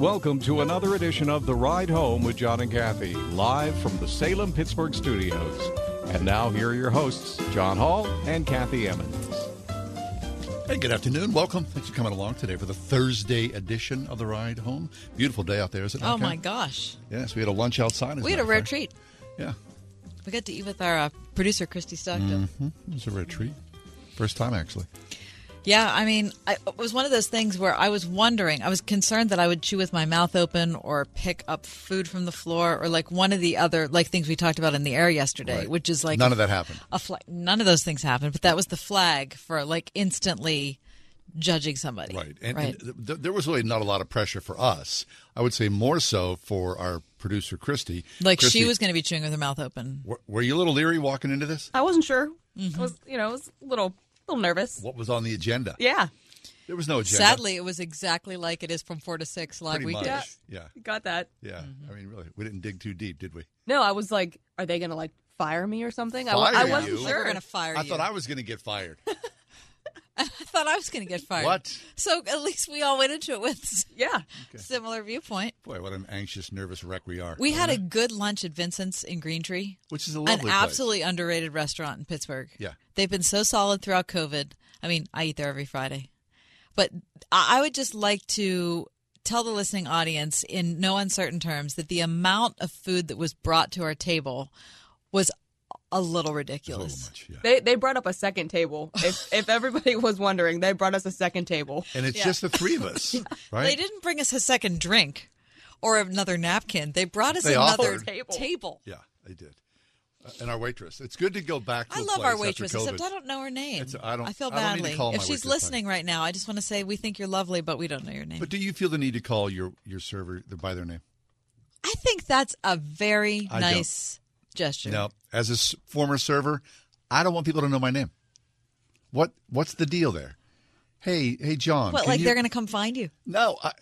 Welcome to another edition of The Ride Home with John and Kathy, live from the Salem Pittsburgh studios. And now, here are your hosts, John Hall and Kathy Emmons. Hey, good afternoon. Welcome. Thanks for coming along today for the Thursday edition of The Ride Home. Beautiful day out there, isn't it? Oh okay? my gosh. Yes, we had a lunch outside. as We had a rare fact. treat. Yeah, We got to eat with our uh, producer, Christy Stockton. hmm it was a rare treat. First time, actually. Yeah, I mean, I, it was one of those things where I was wondering, I was concerned that I would chew with my mouth open or pick up food from the floor or like one of the other like things we talked about in the air yesterday, Right. which is like None of that happened. a flag. None of those things happened, but that was the flag for like instantly judging somebody. Right. And, right. and th- there was really not a lot of pressure for us. I would say more so for our producer, Christy. like Christy, she was going to be chewing with her mouth open. Were, were you a little leery walking into this? I wasn't sure. Mm-hmm. I was, you know, I was a little, little nervous. What was on the agenda? Yeah, There was no agenda. Sadly, it was exactly like it is from four to six live Pretty weekdays. much. Yeah. you got that. Yeah. Mm-hmm. I mean, really, we didn't dig too deep, did we? No, I was like, are they gonna like fire me or something? I, Fire I you? wasn't Like Like sure. we're going to fire I you. thought I was going to get fired. I thought I was going to get fired. What? So at least we all went into it with yeah, similar viewpoint. Boy, what an anxious, nervous wreck we are. We had a good lunch at Vincent's in Green Tree, Which is a an place. absolutely underrated restaurant in Pittsburgh. Yeah. They've been so solid throughout COVID. I mean, I eat there every Friday. But I I would just like to tell the listening audience in no uncertain terms that the amount of food that was brought to our table was a little A little ridiculous. much, yeah. they they brought up a second table. If if everybody was wondering, they brought us a second table. And it's Yeah. just the three of us, right? They didn't bring us a second drink or another napkin. They brought us They another. Table. table. Yeah, they did. Uh, and our waitress. It's good to go back to I a love place our waitress, except I don't know her name. It's- I don't- feel I don't need to badly. call if my she's waitress by listening right now, I just want to say we think you're lovely, but we don't know your name. But do you feel the need to call your, your server by their name? I think that's a very I don't. nice gesture. No. As a former server, I don't want people to know my name. What What's the deal there? Hey, hey, John. What, like you- they're going to come find you? No. I,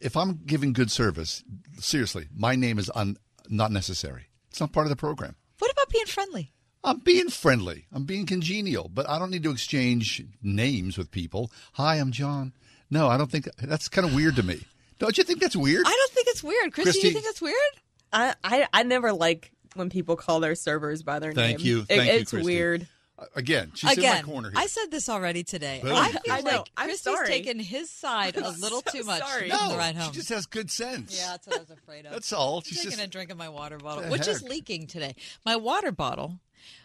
if I'm giving good service, seriously, my name is un, not necessary. It's not part of the program. What about being friendly? I'm being friendly. I'm being congenial, but I don't need to exchange names with people. Hi, I'm John. No, I don't think that's kind of weird to me. Don't you think that's weird? I don't think it's weird. Christy, Christy- you think that's weird? I, I I never like when people call their servers by their Thank name. you. It- Thank you, it's Christy. weird. Uh, Again, she's Again, in my corner here. I said this already today. Boom. I feel I know. like I'm Christy's sorry. taken his side a little so too much sorry. on no, the ride home. she just has good sense. Yeah, that's what I was afraid of. That's all. I'm She's taking just a drink of my water bottle, The which is heck? leaking today. My water bottle,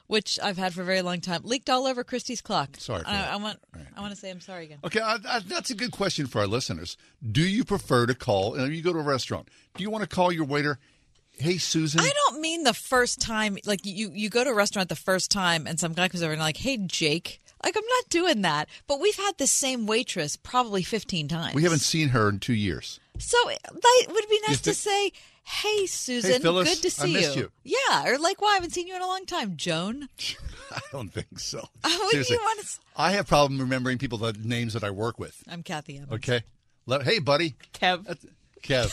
which I've had for a very long time, leaked all over Christy's clock. Sorry for I, that. I want. Right. I want to say I'm sorry again. Okay, I, I, that's a good question for our listeners. Do you prefer to call? You, know, you go to a restaurant. Do you want to call your waiter? Hey, Susan. I don't mean the first time. Like you, you go to a restaurant the first time, and some guy comes over and like, "Hey, Jake." Like I'm not doing that. But we've had the same waitress probably 15 times. We haven't seen her in two years. So that would be nice You to say, "Hey, Susan, Hey, Phyllis, good to I see missed you." Yeah, or like, "Wow, I haven't seen you in a long time, Joan." I don't think so. Oh, what do Seriously, you want to? I have problem remembering people the names that I work with. I'm Kathy Evans. Okay, Let, hey, buddy, Kev. That's- Kev.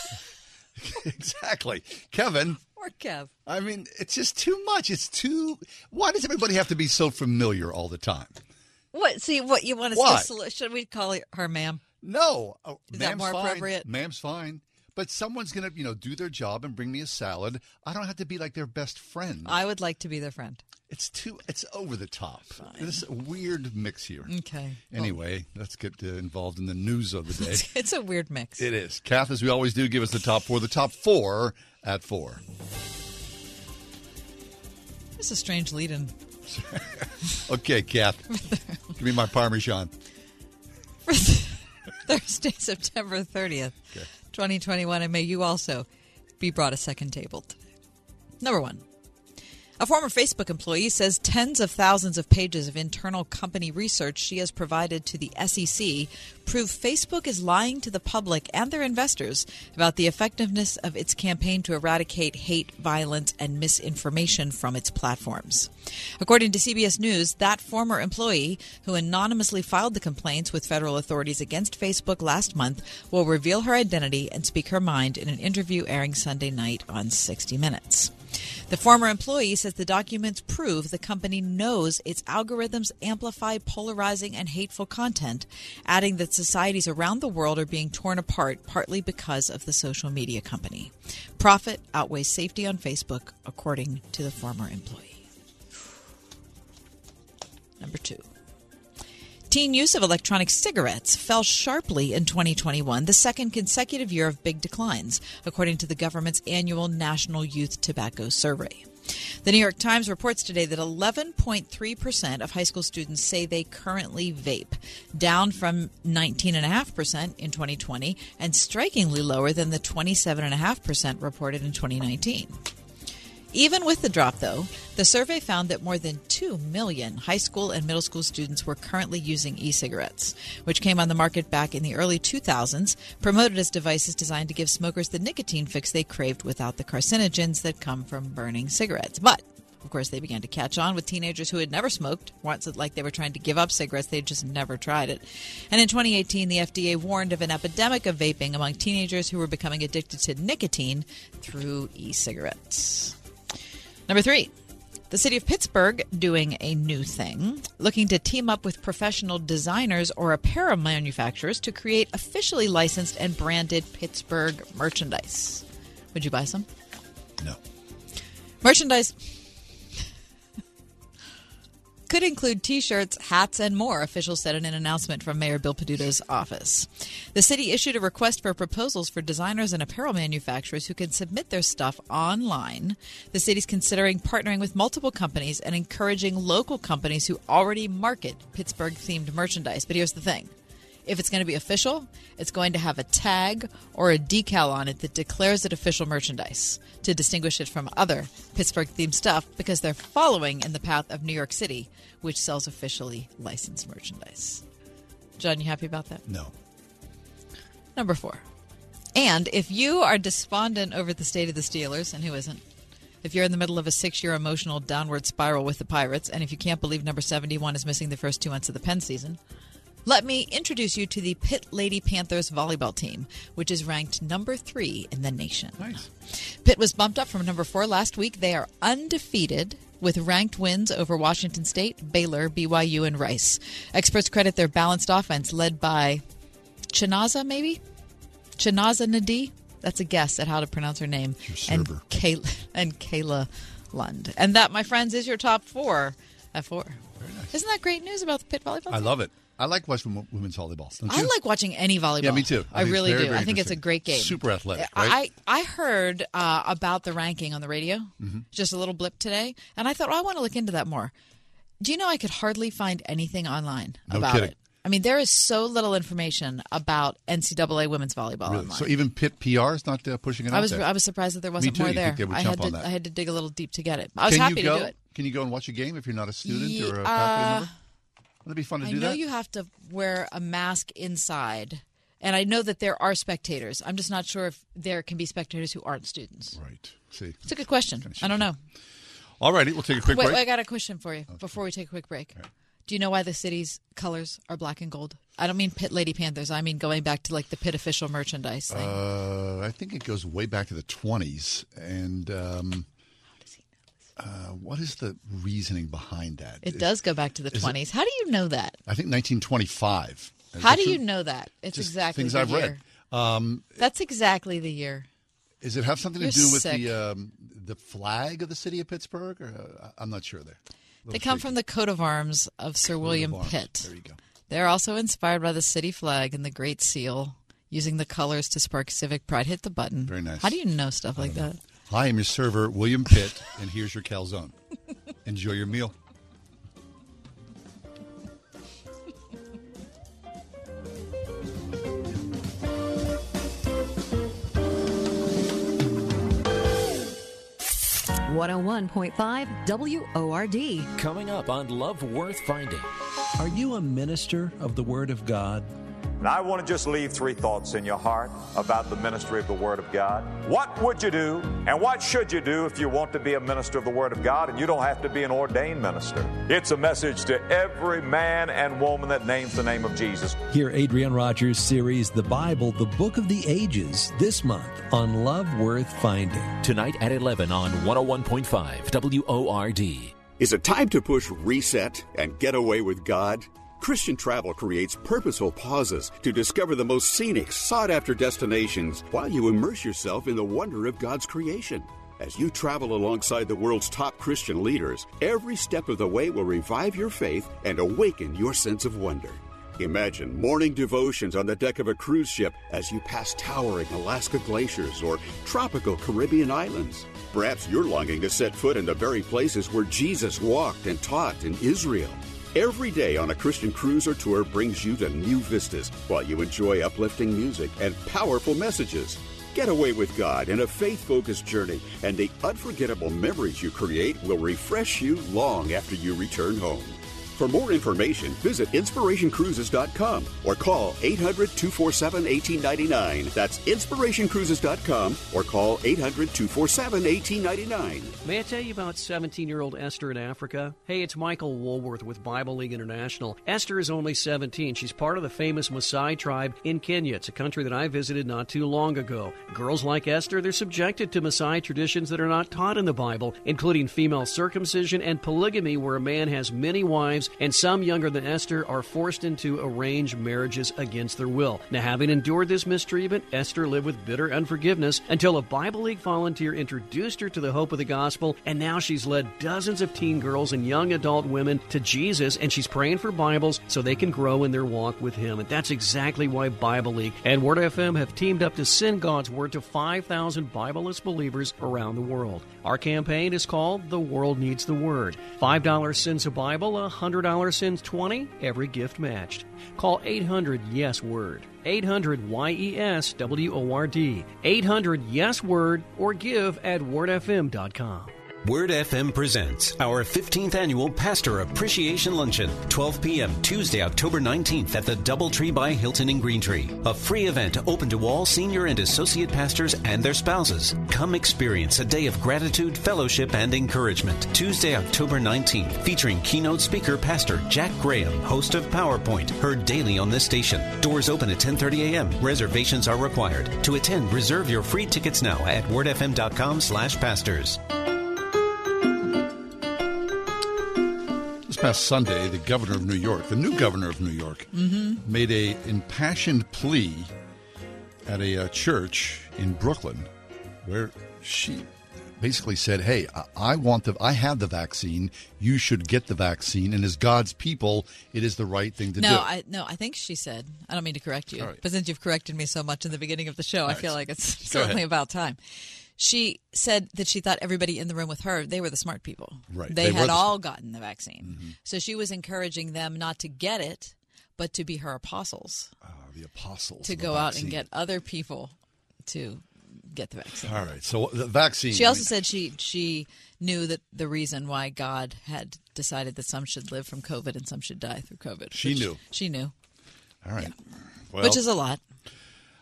exactly, Kevin. Or Kev. I mean, it's just too much. It's too. Why does everybody have to be so familiar all the time? What? See, what you want to? Should we call her, her ma'am? No, oh, Is that more fine. appropriate? Ma'am's fine. But someone's gonna, you know, do their job and bring me a salad. I don't have to be like their best friend. I would like to be their friend. It's too. It's over the top. This is a weird mix here. Okay. Anyway, let's get uh, involved in the news of the day. It's a weird mix. it is. Kath, as we always do, give us the top four. The top four at four. It's a strange lead-in. Okay, Kath. give me my Parmesan. Thursday, September 30th, 2021, and may you also be brought a second table today. Number one, A former Facebook employee says tens of thousands of pages of internal company research she has provided to the SEC prove Facebook is lying to the public and their investors about the effectiveness of its campaign to eradicate hate, violence, and misinformation from its platforms. According to CBS News, that former employee, who anonymously filed the complaints with federal authorities against Facebook last month, will reveal her identity and speak her mind in an interview airing Sunday night on 60 Minutes. The former employee says the documents prove the company knows its algorithms amplify polarizing and hateful content, adding that societies around the world are being torn apart partly because of the social media company. Profit outweighs safety on Facebook, according to the former employee. Number two. Teen use of electronic cigarettes fell sharply in 2021, the second consecutive year of big declines, according to the government's annual National Youth Tobacco Survey. The New York Times reports today that 11.3% of high school students say they currently vape, down from 19.5% in 2020 and strikingly lower than the 27.5% reported in 2019. Even with the drop, though, the survey found that more than 2 million high school and middle school students were currently using e cigarettes, which came on the market back in the early 2000s, promoted as devices designed to give smokers the nicotine fix they craved without the carcinogens that come from burning cigarettes. But of course, they began to catch on with teenagers who had never smoked. Once like they were trying to give up cigarettes, they'd just never tried it. And in 2018, the FDA warned of an epidemic of vaping among teenagers who were becoming addicted to nicotine through e cigarettes. Number three, the city of Pittsburgh doing a new thing, looking to team up with professional designers or apparel manufacturers to create officially licensed and branded Pittsburgh merchandise. Would you buy some? No. Merchandise could include t shirts, hats, and more, officials said in an announcement from Mayor Bill Peduto's office. The city issued a request for proposals for designers and apparel manufacturers who can submit their stuff online. The city's considering partnering with multiple companies and encouraging local companies who already market Pittsburgh themed merchandise. But here's the thing if it's going to be official, it's going to have a tag or a decal on it that declares it official merchandise to distinguish it from other Pittsburgh themed stuff because they're following in the path of New York City, which sells officially licensed merchandise. John, you happy about that? No. Number four. And if you are despondent over the state of the Steelers, and who isn't? If you're in the middle of a six year emotional downward spiral with the Pirates, and if you can't believe number 71 is missing the first two months of the Penn season, let me introduce you to the Pitt Lady Panthers volleyball team, which is ranked number three in the nation. Nice. Pitt was bumped up from number four last week. They are undefeated with ranked wins over Washington State, Baylor, BYU, and Rice. Experts credit their balanced offense led by Chinaza, maybe? Chinaza Nadi? That's a guess at how to pronounce her name. And. Kayla, and Kayla Lund. And that, my friends, is your top four at four. Isn't that great news about the Pitt volleyball? Team? I love it. I like watching women's volleyball. Don't I like watching any volleyball. Yeah, me too. I, I really very, do. very I think it's a great game. Super athletic, right? I I heard uh, about the ranking on the radio, Mm-hmm. just a little blip today, and I thought, oh, I want to look into that more. Do you know I could hardly find anything online No about kidding. it? I mean, there is so little information about NCAA women's volleyball Really? online. So even Pitt PR is not uh, pushing it I was there. I was surprised that there wasn't too. more there. think they would I had to that. I had to dig a little deep to get it. I was Can happy you go? to do it. Can you go and watch a game if you're not a student or a faculty uh, member? Wouldn't be fun to I do know that? you have to wear a mask inside, and I know that there are spectators. I'm just not sure if there can be spectators who aren't students. Right. See. It's a good question. I don't know. All righty, we'll take a quick Wait, break. I got a question for you before we take a quick break. Do you know why the city's colors are black and gold? I don't mean Pitt Lady Panthers. I mean going back to like the Pit official merchandise thing. Uh, I think it goes way back to the 20s. And um, uh, what is the reasoning behind that? it does go back to the is it- 20s. How do you know that? I think 1925. How do you know that? It's Just exactly things the I've year. read. Um, That's exactly the year. Does it have something You're to do with sick. the um, the flag of the city of Pittsburgh? Or, uh, I'm not sure there. They come from the coat of arms of Sir William arms. Pitt. There you go. They're also inspired by the city flag and the Great Seal, using the colors to spark civic pride. Hit the button. Very nice. How do you know stuff like that? Hi, I'm your server, William Pitt, and here's your calzone. Enjoy your meal. 101.5 WORD. Coming up on Love Worth Finding. Are you a minister of the Word of God? And I want to just leave three thoughts in your heart about the ministry of the Word of God. What would you do and what should you do if you want to be a minister of the Word of God and you don't have to be an ordained minister? It's a message to every man and woman that names the name of Jesus. Hear Adrian Rogers' series, The Bible, the Book of the Ages, this month on Love Worth Finding. Tonight at 11 on 101.5 WORD. Is it time to push reset and get away with God? Christian travel creates purposeful pauses to discover the most scenic, sought after destinations while you immerse yourself in the wonder of God's creation. As you travel alongside the world's top Christian leaders, every step of the way will revive your faith and awaken your sense of wonder. Imagine morning devotions on the deck of a cruise ship as you pass towering Alaska glaciers or tropical Caribbean islands. Perhaps you're longing to set foot in the very places where Jesus walked and taught in Israel. Every day on a Christian cruise or tour brings you to new vistas while you enjoy uplifting music and powerful messages. Get away with God in a faith focused journey, and the unforgettable memories you create will refresh you long after you return home. For more information, visit inspirationcruises.com or call 800 247 1899. That's inspirationcruises.com or call 800 247 1899. May I tell you about 17 year old Esther in Africa? Hey, it's Michael Woolworth with Bible League International. Esther is only 17. She's part of the famous Maasai tribe in Kenya. It's a country that I visited not too long ago. Girls like Esther, they're subjected to Maasai traditions that are not taught in the Bible, including female circumcision and polygamy, where a man has many wives, and some younger than Esther are forced into arranged marriages against their will. Now, having endured this mistreatment, Esther lived with bitter unforgiveness until a Bible League volunteer introduced her to the hope of the gospel, and now she's led dozens of teen girls and young adult women to Jesus, and she's praying for Bibles so they can grow in their walk with Him. And that's exactly why Bible League and Word FM have teamed up to send God's Word to 5,000 Bibleless believers around the world. Our campaign is called The World Needs the Word. $5 sends a Bible, $100 sends 20, every gift matched. Call 800 Yes Word. 800 Y E S W O R D. 800 Yes Word or give at wordfm.com. Word FM presents our 15th annual Pastor Appreciation Luncheon, 12 p.m. Tuesday, October 19th at the Doubletree by Hilton in Greentree. A free event open to all senior and associate pastors and their spouses. Come experience a day of gratitude, fellowship, and encouragement. Tuesday, October 19th, featuring keynote speaker Pastor Jack Graham, host of PowerPoint, heard daily on this station. Doors open at 10:30 a.m. Reservations are required. To attend, reserve your free tickets now at wordfm.com/pastors. past Sunday, the governor of New York, the new governor of New York, Mm-hmm. made a impassioned plea at a uh, church in Brooklyn, where she basically said, "Hey, I, I want the, I have the vaccine. You should get the vaccine, and as God's people, it is the right thing to no, do." I no, I think she said. I don't mean to correct you, All right. but since you've corrected me so much in the beginning of the show, I right. feel like it's Go certainly ahead. about time. She said that she thought everybody in the room with her, they were the smart people. Right. They, They had the- all gotten the vaccine. So she was encouraging them not to get it, but to be her apostles, Ah, the apostles to go out and get other people to get the vaccine. All right, so the vaccine. She I also mean, said she she knew that the reason why God had decided that some should live from COVID and some should die through COVID. She knew. She knew, All right, well, which is a lot.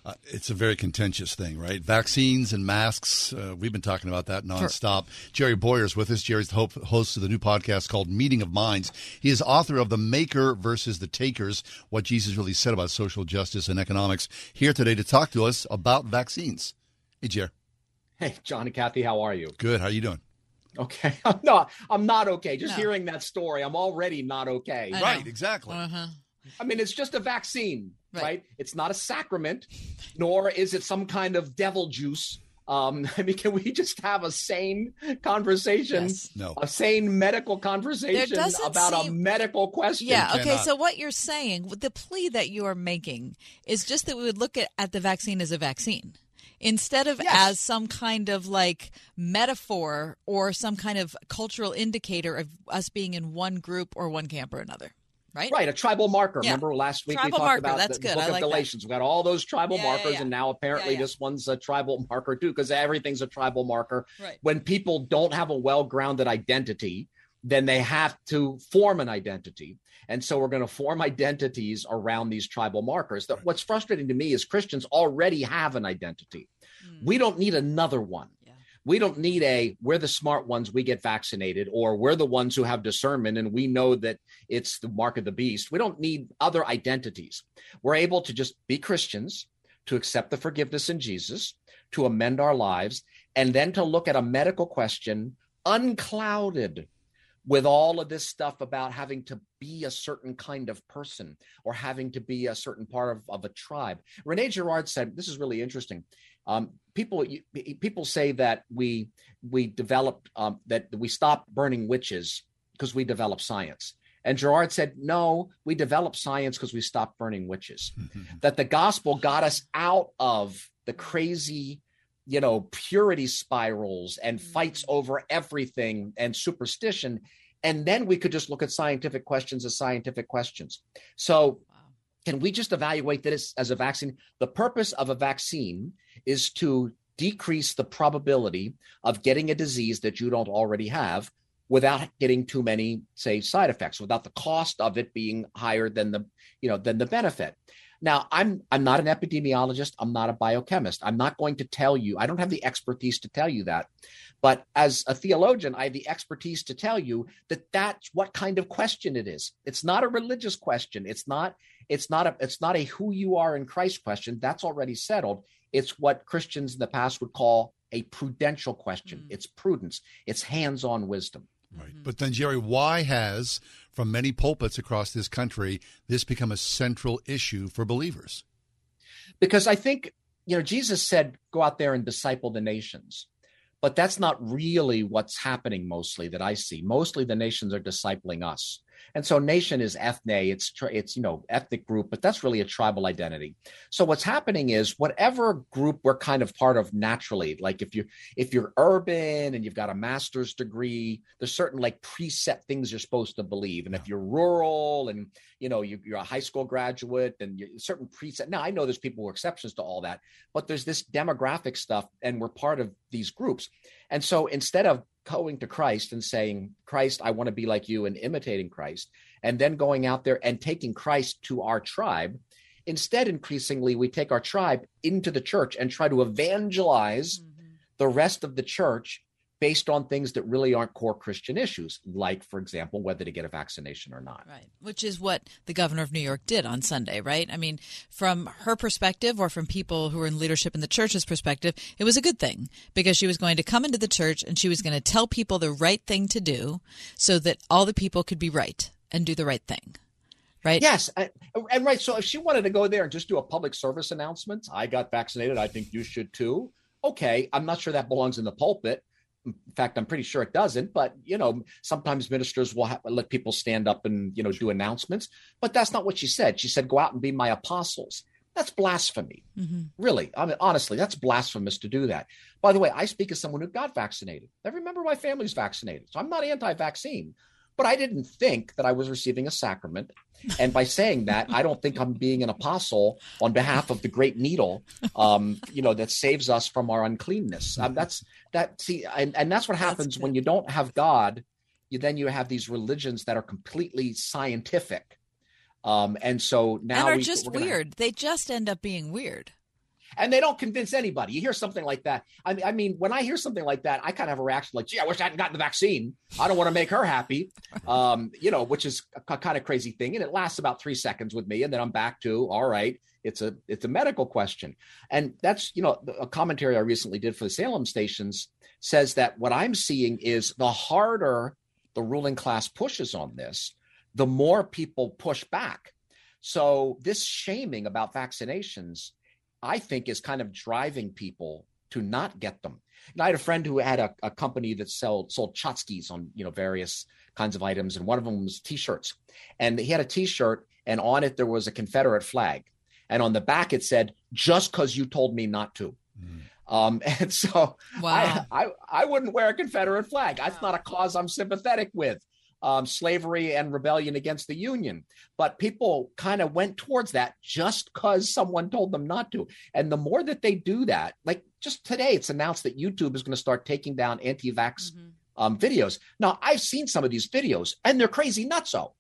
Uh, it's a very contentious thing, right? Vaccines and masks. Uh, we've been talking about that nonstop. Jerry Bowyer's with us. Jerry's the host of the new podcast called Meeting of Minds. He is author of The Maker versus the Takers What Jesus Really Said About Social Justice and Economics. Here today to talk to us about vaccines. Hey, Jerry. Hey, John and Kathy, how are you? Good. How are you doing? Okay. I'm not I'm not okay. Just No. hearing that story, I'm already not okay. I right, know. exactly. Uh-huh. I mean, it's just a vaccine, Right. right? It's not a sacrament, nor is it some kind of devil juice. Um, I mean, can we just have a sane conversation, Yes. No. a sane medical conversation doesn't about a medical question? Yeah. Okay. cannot. So what you're saying, the plea that you are making, is just that we would look at, at the vaccine as a vaccine. Instead of Yes. as some kind of like metaphor or some kind of cultural indicator of us being in one group or one camp or another. Right? Right, a tribal marker. Yeah. Remember last week Tribal we talked marker, about that's the good. book I of like that. Galatians. We got all those tribal Yeah, markers, yeah. and now apparently this one's a tribal marker too, because everything's a tribal marker. Right. When people don't have a well-grounded identity, then they have to form an identity. And so we're going to form identities around these tribal markers. That what's frustrating to me is Christians already have an identity. Hmm. We don't need another one. We don't need a we're the smart ones, we get vaccinated, or we're the ones who have discernment and we know that it's the mark of the beast. We don't need other identities. We're able to just be Christians, to accept the forgiveness in Jesus, to amend our lives, and then to look at a medical question unclouded with all of this stuff about having to be a certain kind of person or having to be a certain part of, of a tribe. Rene Girard said, this is really interesting. Um, people people say that we we developed um, that we stopped burning witches because we developed science. And Girard said, no, we developed science because we stopped burning witches. that the gospel got us out of the crazy you know purity spirals and fights over everything and superstition. And then we could just look at scientific questions as scientific questions. So can we just evaluate this as a vaccine? The purpose of a vaccine is to decrease the probability of getting a disease that you don't already have without getting too many say side effects without the cost of it being higher than the you know than the benefit now, I'm I'm not an epidemiologist. I'm not a biochemist. I'm not going to tell you. I don't have the expertise to tell you that. But as a theologian, I have the expertise to tell you that that's what kind of question it is. It's not a religious question. It's not it's not a it's not a who you are in Christ question. That's already settled. It's what Christians in the past would call a prudential question. Mm. It's prudence. It's hands-on wisdom. Right. Mm-hmm. But then, Jerry, why has, from many pulpits across this country, this become a central issue for believers? because I think you know Jesus said, "Go out there and disciple the nations," but that's not really what's happening. Mostly that I see, mostly the nations are discipling us, and so nation is ethne. It's it's you know ethnic group, but that's really a tribal identity. So what's happening is whatever group we're kind of part of naturally, like if you if you're urban and you've got a master's degree, there's certain like preset things you're supposed to believe, and if you're rural and you know you, you're a high school graduate and you, certain preset now i know there's people who are exceptions to all that but there's this demographic stuff and we're part of these groups and so instead of going to christ and saying christ i want to be like you and imitating christ and then going out there and taking christ to our tribe. Instead increasingly we take our tribe into the church and try to evangelize mm-hmm. the rest of the church based on things that really aren't core Christian issues, like, for example, whether to get a vaccination or not. Right. Which is what the governor of New York did on Sunday, right? I mean, from her perspective or from people who are in leadership in the church's perspective, it was a good thing because she was going to come into the church and she was going to tell people the right thing to do so that all the people could be right and do the right thing. Right? Yes. And, and right. So if she wanted to go there and just do a public service announcement, I got vaccinated. I think you should too. Okay. I'm not sure that belongs in the pulpit. In fact, I'm pretty sure it doesn't. But you know, sometimes ministers will have, let people stand up and you know do announcements. But that's not what she said. She said, "Go out and be my apostles." That's blasphemy. Mm-hmm. Really, I mean, honestly, that's blasphemous to do that. By the way, I speak as someone who got vaccinated. Every member of my family's vaccinated, so I'm not anti-vaccine. But I didn't think that I was receiving a sacrament. And by saying that, I don't think I'm being an apostle on behalf of the great needle, um, you know, that saves us from our uncleanness. Um, that's that. See, and, and that's what happens when you don't have God. You then you have these religions that are completely scientific, um, and so now and are we, just weird. They just end up being weird. And they don't convince anybody. You hear something like that. I mean, I mean, when I hear something like that, I kind of have a reaction like, "Gee, I wish I hadn't gotten the vaccine. I don't want to make her happy," um, you know, which is a kind of crazy thing, and it lasts about three seconds with me, and then I'm back to, all right, it's a it's a medical question, and that's you know a commentary I recently did for the Salem stations says that what I'm seeing is the harder the ruling class pushes on this, the more people push back. So this shaming about vaccinations I think is kind of driving people to not get them. And I had a friend who had a, a company that sold sold tchotchkes on you know various kinds of items, and one of them was T-shirts. And he had a T-shirt, and on it there was a Confederate flag, and on the back it said, "Just because you told me not to." Um, and so Wow. I, I I wouldn't wear a Confederate flag. That's not a cause I'm sympathetic with. Um, slavery and rebellion against the Union. But people kind of went towards that just because someone told them not to. And the more that they do that, like just today, it's announced that YouTube is going to start taking down anti vax mm-hmm. um, videos. Now, I've seen some of these videos and they're crazy nutso,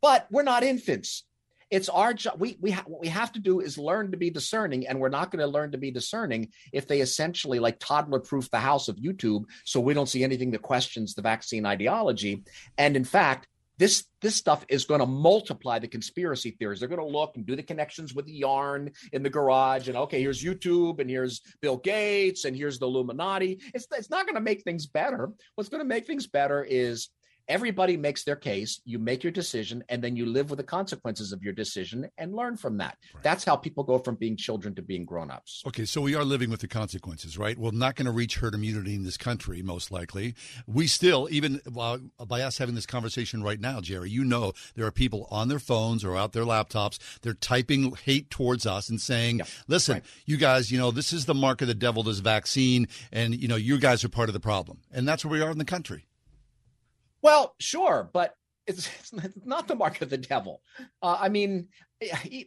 but we're not infants it's our job. We we ha- what we have to do is learn to be discerning, and we're not going to learn to be discerning if they essentially like toddler proof the house of YouTube, so we don't see anything that questions the vaccine ideology. And in fact, this this stuff is going to multiply the conspiracy theories. They're going to look and do the connections with the yarn in the garage, and okay, here's YouTube, and here's Bill Gates, and here's the Illuminati. It's it's not going to make things better. What's going to make things better is everybody makes their case you make your decision and then you live with the consequences of your decision and learn from that right. that's how people go from being children to being grown-ups okay so we are living with the consequences right we're not going to reach herd immunity in this country most likely we still even uh, by us having this conversation right now jerry you know there are people on their phones or out their laptops they're typing hate towards us and saying yeah. listen right. you guys you know this is the mark of the devil this vaccine and you know you guys are part of the problem and that's where we are in the country well, sure, but it's, it's not the mark of the devil. Uh, I mean,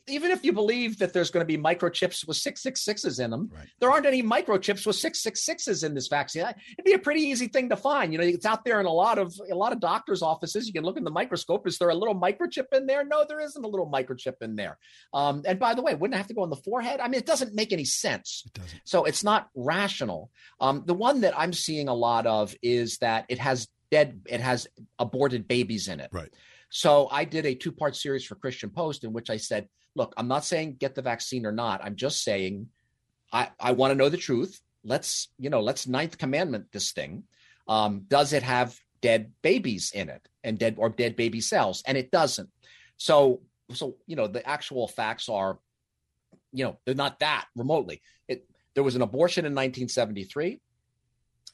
even if you believe that there's going to be microchips with 666s in them, right. there aren't any microchips with 666s in this vaccine. It'd be a pretty easy thing to find. You know, it's out there in a lot of a lot of doctors' offices. You can look in the microscope. Is there a little microchip in there? No, there isn't a little microchip in there. Um, and by the way, wouldn't it have to go on the forehead? I mean, it doesn't make any sense. It doesn't. So it's not rational. Um, the one that I'm seeing a lot of is that it has dead it has aborted babies in it. Right. So i did a two part series for christian post in which i said look i'm not saying get the vaccine or not. I'm just saying i i want to know the truth. Let's you know let's ninth commandment this thing. Um, does it have dead babies in it and dead or dead baby cells? And it doesn't. So so you know the actual facts are you know they're not that remotely. It there was an abortion in 1973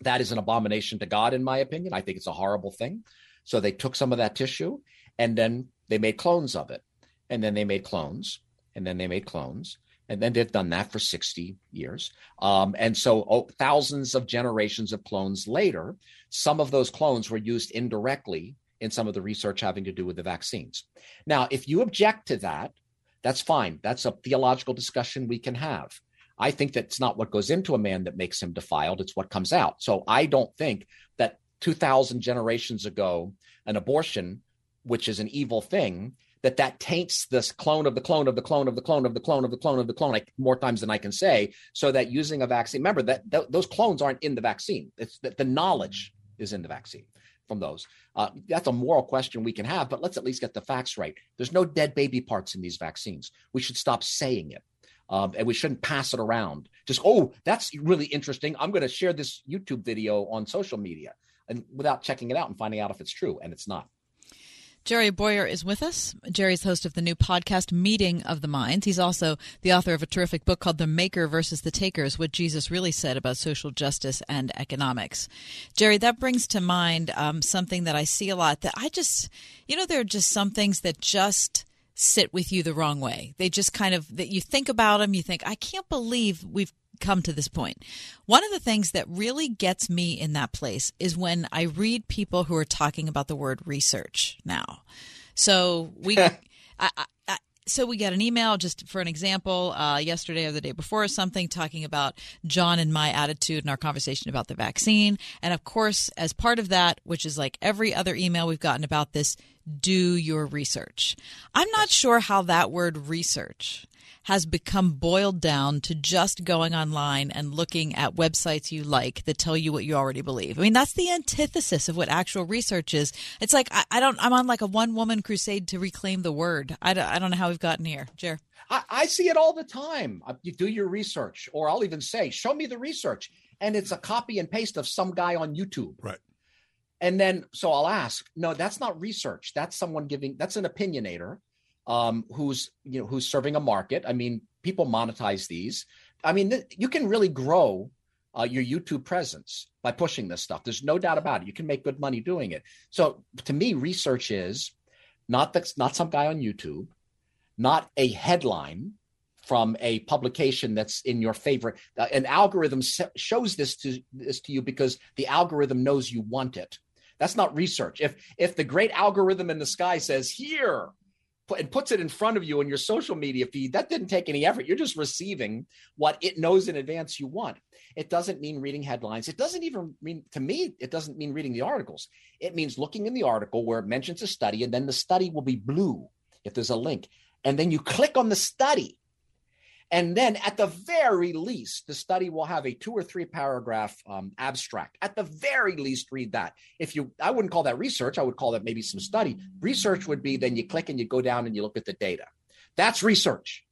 that is an abomination to God, in my opinion. I think it's a horrible thing. So they took some of that tissue and then they made clones of it. And then they made clones. And then they made clones. And then they've done that for 60 years. Um, and so oh, thousands of generations of clones later, some of those clones were used indirectly in some of the research having to do with the vaccines. Now, if you object to that, that's fine. That's a theological discussion we can have. I think that's not what goes into a man that makes him defiled, it's what comes out. So I don't think that 2000 generations ago, an abortion, which is an evil thing, that that taints this clone of the clone of the clone of the clone of the clone of the clone of the clone more times than I can say. So that using a vaccine, remember that th- those clones aren't in the vaccine. It's that the knowledge is in the vaccine from those. Uh, that's a moral question we can have, but let's at least get the facts right. There's no dead baby parts in these vaccines. We should stop saying it. Um, and we shouldn't pass it around. Just, oh, that's really interesting. I'm going to share this YouTube video on social media and without checking it out and finding out if it's true. And it's not. Jerry Bowyer is with us. Jerry's host of the new podcast, Meeting of the Minds. He's also the author of a terrific book called The Maker versus the Takers What Jesus Really Said About Social Justice and Economics. Jerry, that brings to mind um, something that I see a lot that I just, you know, there are just some things that just sit with you the wrong way. They just kind of that you think about them, you think, I can't believe we've come to this point. One of the things that really gets me in that place is when I read people who are talking about the word research now. So we I, I, so we got an email just for an example uh, yesterday or the day before or something talking about john and my attitude and our conversation about the vaccine and of course as part of that which is like every other email we've gotten about this do your research i'm not sure how that word research has become boiled down to just going online and looking at websites you like that tell you what you already believe. I mean, that's the antithesis of what actual research is. It's like, I, I don't, I'm on like a one woman crusade to reclaim the word. I don't, I don't know how we've gotten here. Jer. I, I see it all the time. Uh, you do your research, or I'll even say, show me the research. And it's a copy and paste of some guy on YouTube. Right. And then, so I'll ask, no, that's not research. That's someone giving, that's an opinionator um, who's you know who's serving a market. I mean, people monetize these. I mean, th- you can really grow uh, your YouTube presence by pushing this stuff. There's no doubt about it. You can make good money doing it. So to me, research is not that's not some guy on YouTube, not a headline from a publication that's in your favorite. Uh, an algorithm shows this to this to you because the algorithm knows you want it. That's not research. If if the great algorithm in the sky says here and puts it in front of you in your social media feed, that didn't take any effort. You're just receiving what it knows in advance you want. It doesn't mean reading headlines. It doesn't even mean, to me, it doesn't mean reading the articles. It means looking in the article where it mentions a study, and then the study will be blue if there's a link. And then you click on the study and then at the very least, the study will have a two or three paragraph um, abstract. At the very least, read that. If you, I wouldn't call that research. I would call that maybe some study. Research would be then you click and you go down and you look at the data. That's research.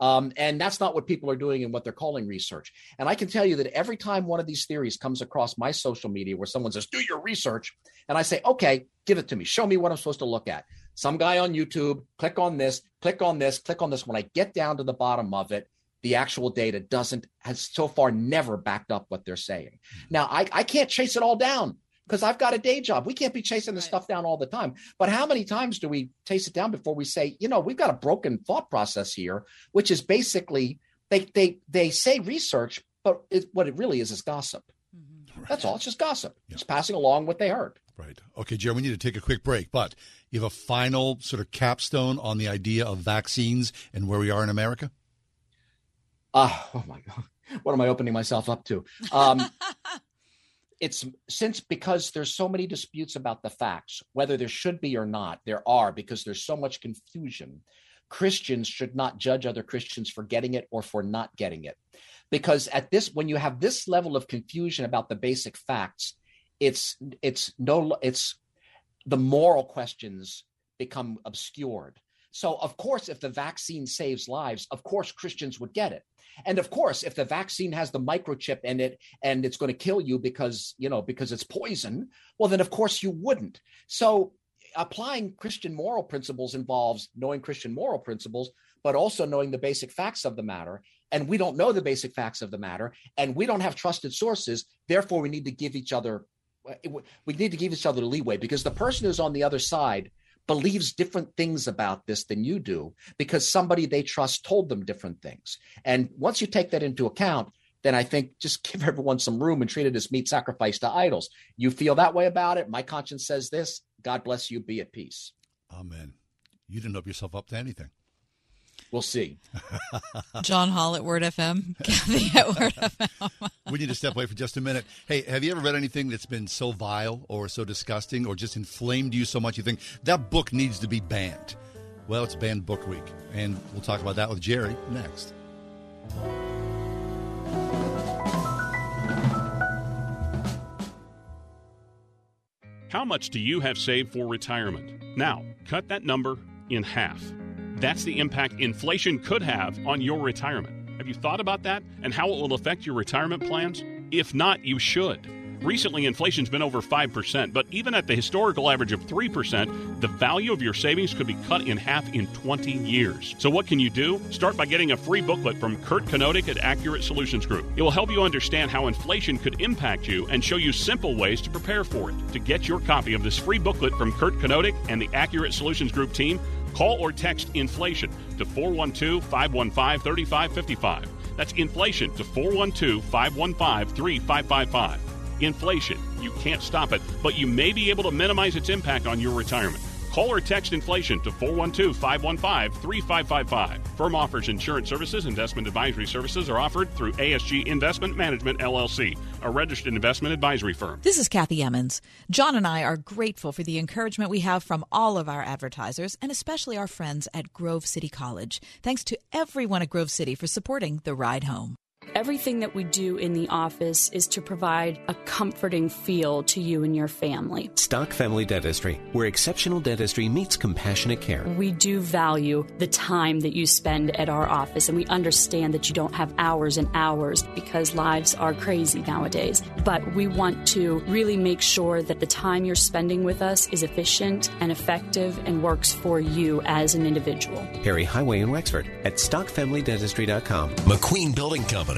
Um, and that's not what people are doing and what they're calling research. And I can tell you that every time one of these theories comes across my social media where someone says, do your research, and I say, okay, give it to me. Show me what I'm supposed to look at some guy on YouTube, click on this, click on this, click on this. When I get down to the bottom of it, the actual data doesn't has so far never backed up what they're saying. Now I, I can't chase it all down because I've got a day job. We can't be chasing this stuff down all the time. But how many times do we chase it down before we say, you know, we've got a broken thought process here, which is basically they they they say research, but it, what it really is is gossip. Mm-hmm. That's all. It's just gossip. Yeah. Just passing along what they heard. Right. Okay, Jerry, we need to take a quick break, but you have a final sort of capstone on the idea of vaccines and where we are in America? Uh, oh, my God. What am I opening myself up to? Um, it's since because there's so many disputes about the facts, whether there should be or not, there are because there's so much confusion. Christians should not judge other Christians for getting it or for not getting it. Because at this, when you have this level of confusion about the basic facts, it's it's no it's the moral questions become obscured. So of course if the vaccine saves lives of course christians would get it. And of course if the vaccine has the microchip in it and it's going to kill you because you know because it's poison well then of course you wouldn't. So applying christian moral principles involves knowing christian moral principles but also knowing the basic facts of the matter. And we don't know the basic facts of the matter and we don't have trusted sources therefore we need to give each other we need to give each other the leeway because the person who's on the other side believes different things about this than you do because somebody they trust told them different things. And once you take that into account, then I think just give everyone some room and treat it as meat sacrificed to idols. You feel that way about it. My conscience says this. God bless you. Be at peace. Amen. You didn't open yourself up to anything. We'll see. John Hall at Word FM, Kathy at Word FM. we need to step away for just a minute. Hey, have you ever read anything that's been so vile or so disgusting or just inflamed you so much you think that book needs to be banned? Well, it's Banned Book Week, and we'll talk about that with Jerry next. How much do you have saved for retirement? Now, cut that number in half. That's the impact inflation could have on your retirement. Have you thought about that and how it will affect your retirement plans? If not, you should. Recently, inflation's been over 5%, but even at the historical average of 3%, the value of your savings could be cut in half in 20 years. So, what can you do? Start by getting a free booklet from Kurt Kanodik at Accurate Solutions Group. It will help you understand how inflation could impact you and show you simple ways to prepare for it. To get your copy of this free booklet from Kurt Kanodik and the Accurate Solutions Group team, Call or text inflation to 412 515 3555. That's inflation to 412 515 3555. Inflation, you can't stop it, but you may be able to minimize its impact on your retirement. Call or text inflation to 412 515 3555. Firm offers insurance services, investment advisory services are offered through ASG Investment Management LLC, a registered investment advisory firm. This is Kathy Emmons. John and I are grateful for the encouragement we have from all of our advertisers and especially our friends at Grove City College. Thanks to everyone at Grove City for supporting the ride home. Everything that we do in the office is to provide a comforting feel to you and your family. Stock Family Dentistry, where exceptional dentistry meets compassionate care. We do value the time that you spend at our office, and we understand that you don't have hours and hours because lives are crazy nowadays. But we want to really make sure that the time you're spending with us is efficient and effective and works for you as an individual. Perry Highway in Wexford at stockfamilydentistry.com. McQueen Building Company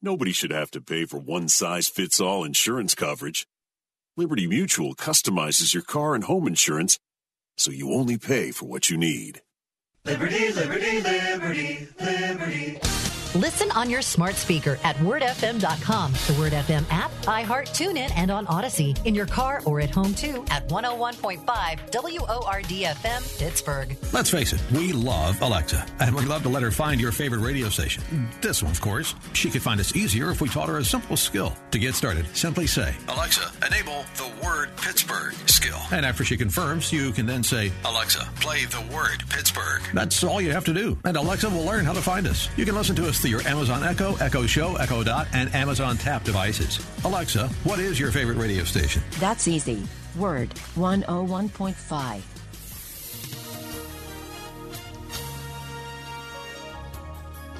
Nobody should have to pay for one size fits all insurance coverage. Liberty Mutual customizes your car and home insurance so you only pay for what you need. Liberty, liberty, liberty, liberty. Listen on your smart speaker at wordfm.com, the Word FM app, iHeart, TuneIn, and on Audacy. In your car or at home too at 101.5 WORD FM, Pittsburgh. Let's face it, we love Alexa, and we'd love to let her find your favorite radio station. This one, of course. She could find us easier if we taught her a simple skill. To get started, simply say, Alexa, enable the word Pittsburgh skill. And after she confirms, you can then say, Alexa, play the word Pittsburgh. That's all you have to do, and Alexa will learn how to find us. You can listen to us through your Amazon Echo, Echo Show, Echo Dot, and Amazon Tap devices. Alexa, what is your favorite radio station? That's easy. Word 101.5.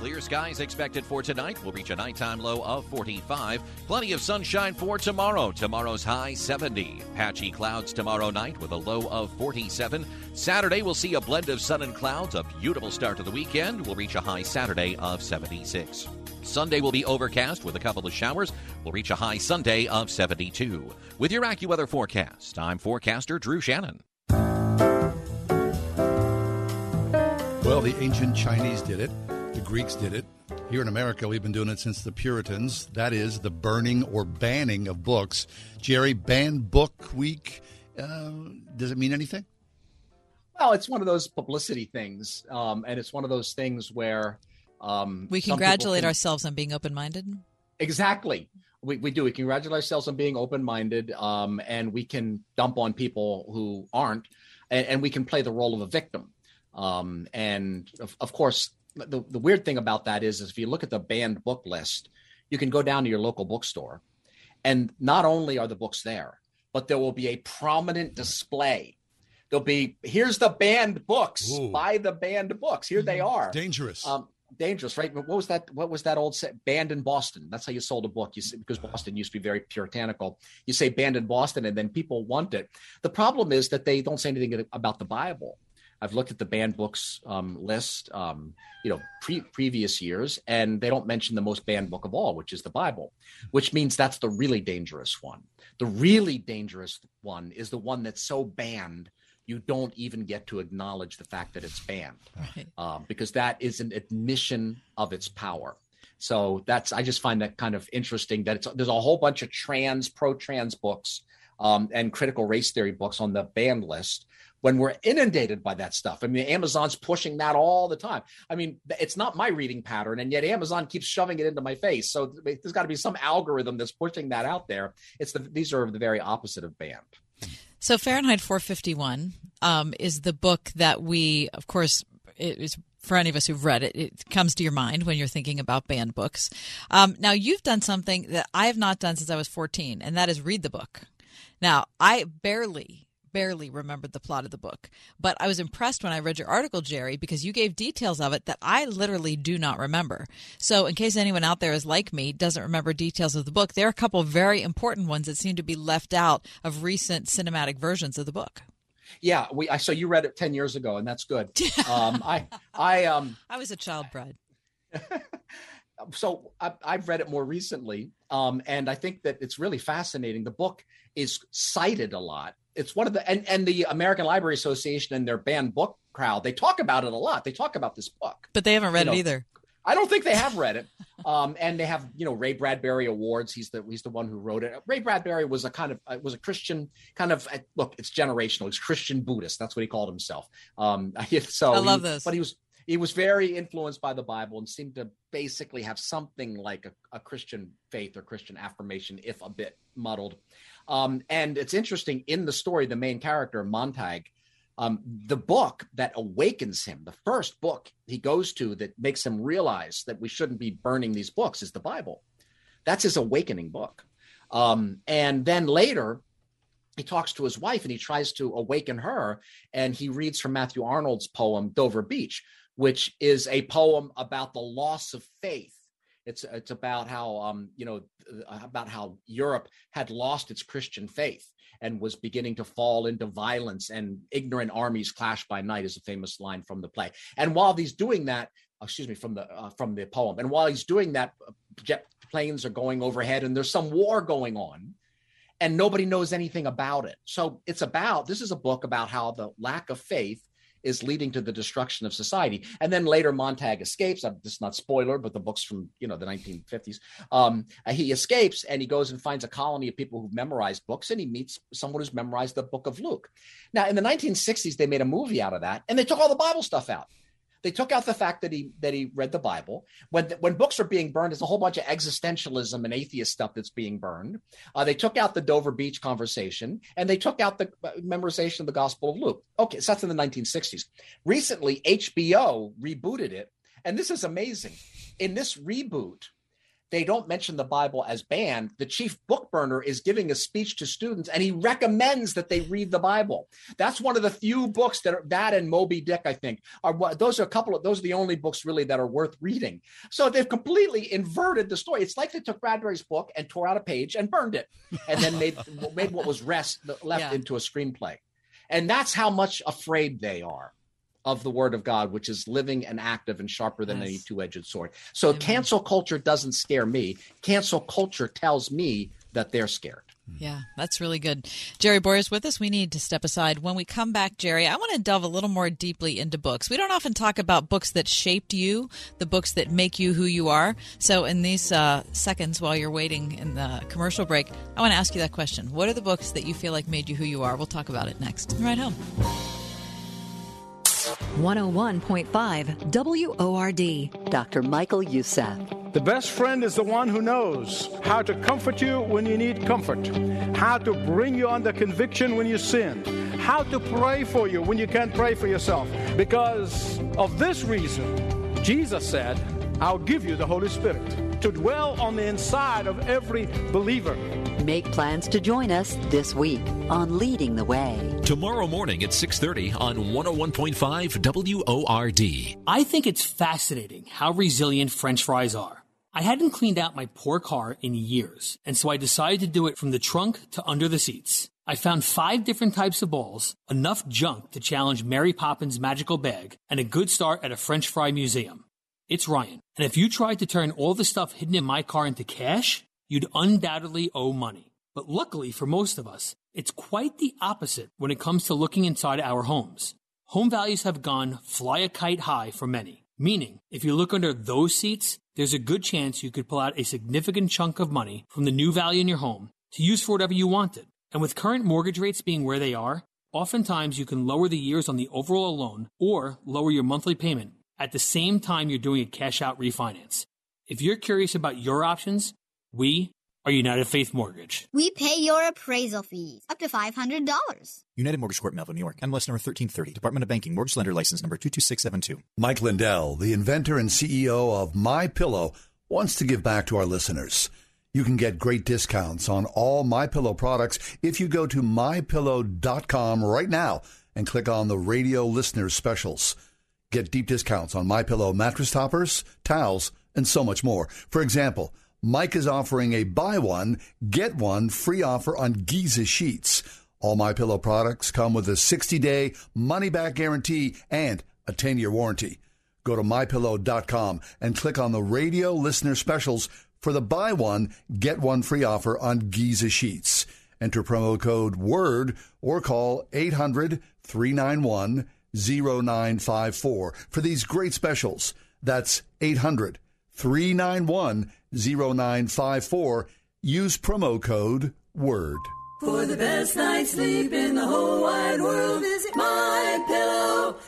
Clear skies expected for tonight. We'll reach a nighttime low of 45. Plenty of sunshine for tomorrow. Tomorrow's high 70. Patchy clouds tomorrow night with a low of 47. Saturday, we'll see a blend of sun and clouds. A beautiful start to the weekend. We'll reach a high Saturday of 76. Sunday will be overcast with a couple of showers. We'll reach a high Sunday of 72. With your AccuWeather forecast, I'm forecaster Drew Shannon. Well, the ancient Chinese did it. The Greeks did it. Here in America, we've been doing it since the Puritans. That is the burning or banning of books. Jerry, ban book week. Uh, does it mean anything? Well, it's one of those publicity things, um, and it's one of those things where um, we some congratulate can- ourselves on being open minded. Exactly. We, we do. We congratulate ourselves on being open minded, um, and we can dump on people who aren't, and, and we can play the role of a victim. Um, and of, of course, the, the weird thing about that is, is if you look at the banned book list, you can go down to your local bookstore, and not only are the books there, but there will be a prominent display. There'll be here's the banned books. Ooh. Buy the banned books. Here they are. Dangerous. Um, dangerous, right? What was that? What was that old set? Banned in Boston. That's how you sold a book. You because Boston used to be very puritanical. You say banned in Boston, and then people want it. The problem is that they don't say anything about the Bible. I've looked at the banned books um, list, um, you know, pre- previous years, and they don't mention the most banned book of all, which is the Bible, which means that's the really dangerous one. The really dangerous one is the one that's so banned you don't even get to acknowledge the fact that it's banned um, because that is an admission of its power. So that's I just find that kind of interesting that it's there's a whole bunch of trans pro trans books um, and critical race theory books on the banned list when we're inundated by that stuff. I mean, Amazon's pushing that all the time. I mean, it's not my reading pattern, and yet Amazon keeps shoving it into my face. So there's got to be some algorithm that's pushing that out there. It's the these are the very opposite of banned. So Fahrenheit 451 um, is the book that we, of course, it is for any of us who've read it, it comes to your mind when you're thinking about banned books. Um, now, you've done something that I have not done since I was 14, and that is read the book. Now, I barely, barely remembered the plot of the book, but I was impressed when I read your article, Jerry, because you gave details of it that I literally do not remember. So, in case anyone out there is like me, doesn't remember details of the book, there are a couple of very important ones that seem to be left out of recent cinematic versions of the book. Yeah, we. I so you read it ten years ago, and that's good. Um, I, I, um, I was a child bride. so I, I've read it more recently, um, and I think that it's really fascinating. The book is cited a lot. It's one of the and, and the American Library Association and their banned book crowd. They talk about it a lot. They talk about this book, But they haven't read You it know, either. I don't think they have read it. Um, and they have, you know, Ray Bradbury awards. He's the he's the one who wrote it. Ray Bradbury was a kind of uh, was a Christian kind of uh, look. It's generational. He's Christian Buddhist. That's what he called himself. Um, so I love he- those. But he was he was very influenced by the Bible and seemed to basically have something like a, a Christian faith or Christian affirmation, if a bit muddled. Um, and it's interesting in the story, the main character Montag, um, the book that awakens him, the first book he goes to that makes him realize that we shouldn't be burning these books is the Bible. That's his awakening book. Um, and then later, he talks to his wife and he tries to awaken her. And he reads from Matthew Arnold's poem, Dover Beach, which is a poem about the loss of faith. It's, it's about how um, you know about how Europe had lost its Christian faith and was beginning to fall into violence and ignorant armies clash by night is a famous line from the play. And while he's doing that excuse me from the uh, from the poem and while he's doing that jet planes are going overhead and there's some war going on and nobody knows anything about it. So it's about this is a book about how the lack of faith is leading to the destruction of society. And then later Montag escapes. This is not spoiler, but the book's from you know the 1950s. Um, he escapes and he goes and finds a colony of people who've memorized books, and he meets someone who's memorized the Book of Luke. Now, in the 1960s, they made a movie out of that, and they took all the Bible stuff out. They took out the fact that he that he read the Bible. When when books are being burned, there's a whole bunch of existentialism and atheist stuff that's being burned. Uh, they took out the Dover Beach conversation, and they took out the uh, memorization of the Gospel of Luke. Okay, so that's in the 1960s. Recently, HBO rebooted it, and this is amazing. In this reboot, they don't mention the Bible as banned. The chief book burner is giving a speech to students and he recommends that they read the Bible. That's one of the few books that are that and Moby Dick, I think, are those are a couple of those are the only books really that are worth reading. So they've completely inverted the story. It's like they took Bradbury's book and tore out a page and burned it and then made made what was rest left yeah. into a screenplay. And that's how much afraid they are of the word of God, which is living and active and sharper than yes. any two edged sword. So Amen. cancel culture doesn't scare me. Cancel culture tells me that they're scared. Yeah, that's really good. Jerry Bowyer with us. We need to step aside. When we come back, Jerry, I want to delve a little more deeply into books. We don't often talk about books that shaped you, the books that make you who you are. So, in these uh, seconds while you're waiting in the commercial break, I want to ask you that question. What are the books that you feel like made you who you are? We'll talk about it next. Right home. 101.5 WORD. Dr. Michael Youssef. The best friend is the one who knows how to comfort you when you need comfort, how to bring you under conviction when you sin, how to pray for you when you can't pray for yourself. Because of this reason, Jesus said, I'll give you the Holy Spirit to dwell on the inside of every believer. Make plans to join us this week on Leading the Way. Tomorrow morning at 6:30 on 101.5 WORD. I think it's fascinating how resilient french fries are. I hadn't cleaned out my poor car in years, and so I decided to do it from the trunk to under the seats. I found five different types of balls, enough junk to challenge Mary Poppins' magical bag, and a good start at a french fry museum. It's Ryan, and if you tried to turn all the stuff hidden in my car into cash, you'd undoubtedly owe money. But luckily for most of us, it's quite the opposite when it comes to looking inside our homes. Home values have gone fly a kite high for many, meaning if you look under those seats, there's a good chance you could pull out a significant chunk of money from the new value in your home to use for whatever you wanted. And with current mortgage rates being where they are, oftentimes you can lower the years on the overall loan or lower your monthly payment at the same time you're doing a cash out refinance. If you're curious about your options, we are United Faith Mortgage. We pay your appraisal fees up to $500. United Mortgage Corp, Melville, New York. MLS number 1330. Department of Banking. Mortgage Lender License number 22672. Mike Lindell, the inventor and CEO of My Pillow, wants to give back to our listeners. You can get great discounts on all My Pillow products if you go to mypillow.com right now and click on the radio listeners specials. Get deep discounts on My Pillow mattress toppers, towels, and so much more. For example, Mike is offering a buy one, get one free offer on Giza sheets. All my pillow products come with a 60-day money-back guarantee and a 10-year warranty. Go to mypillow.com and click on the radio listener specials for the buy one, get one free offer on Giza sheets. Enter promo code WORD or call 800-391-0954 for these great specials. That's 800 391 0954. Use promo code WORD. For the best night's sleep in the whole wide world, visit mypillow.com.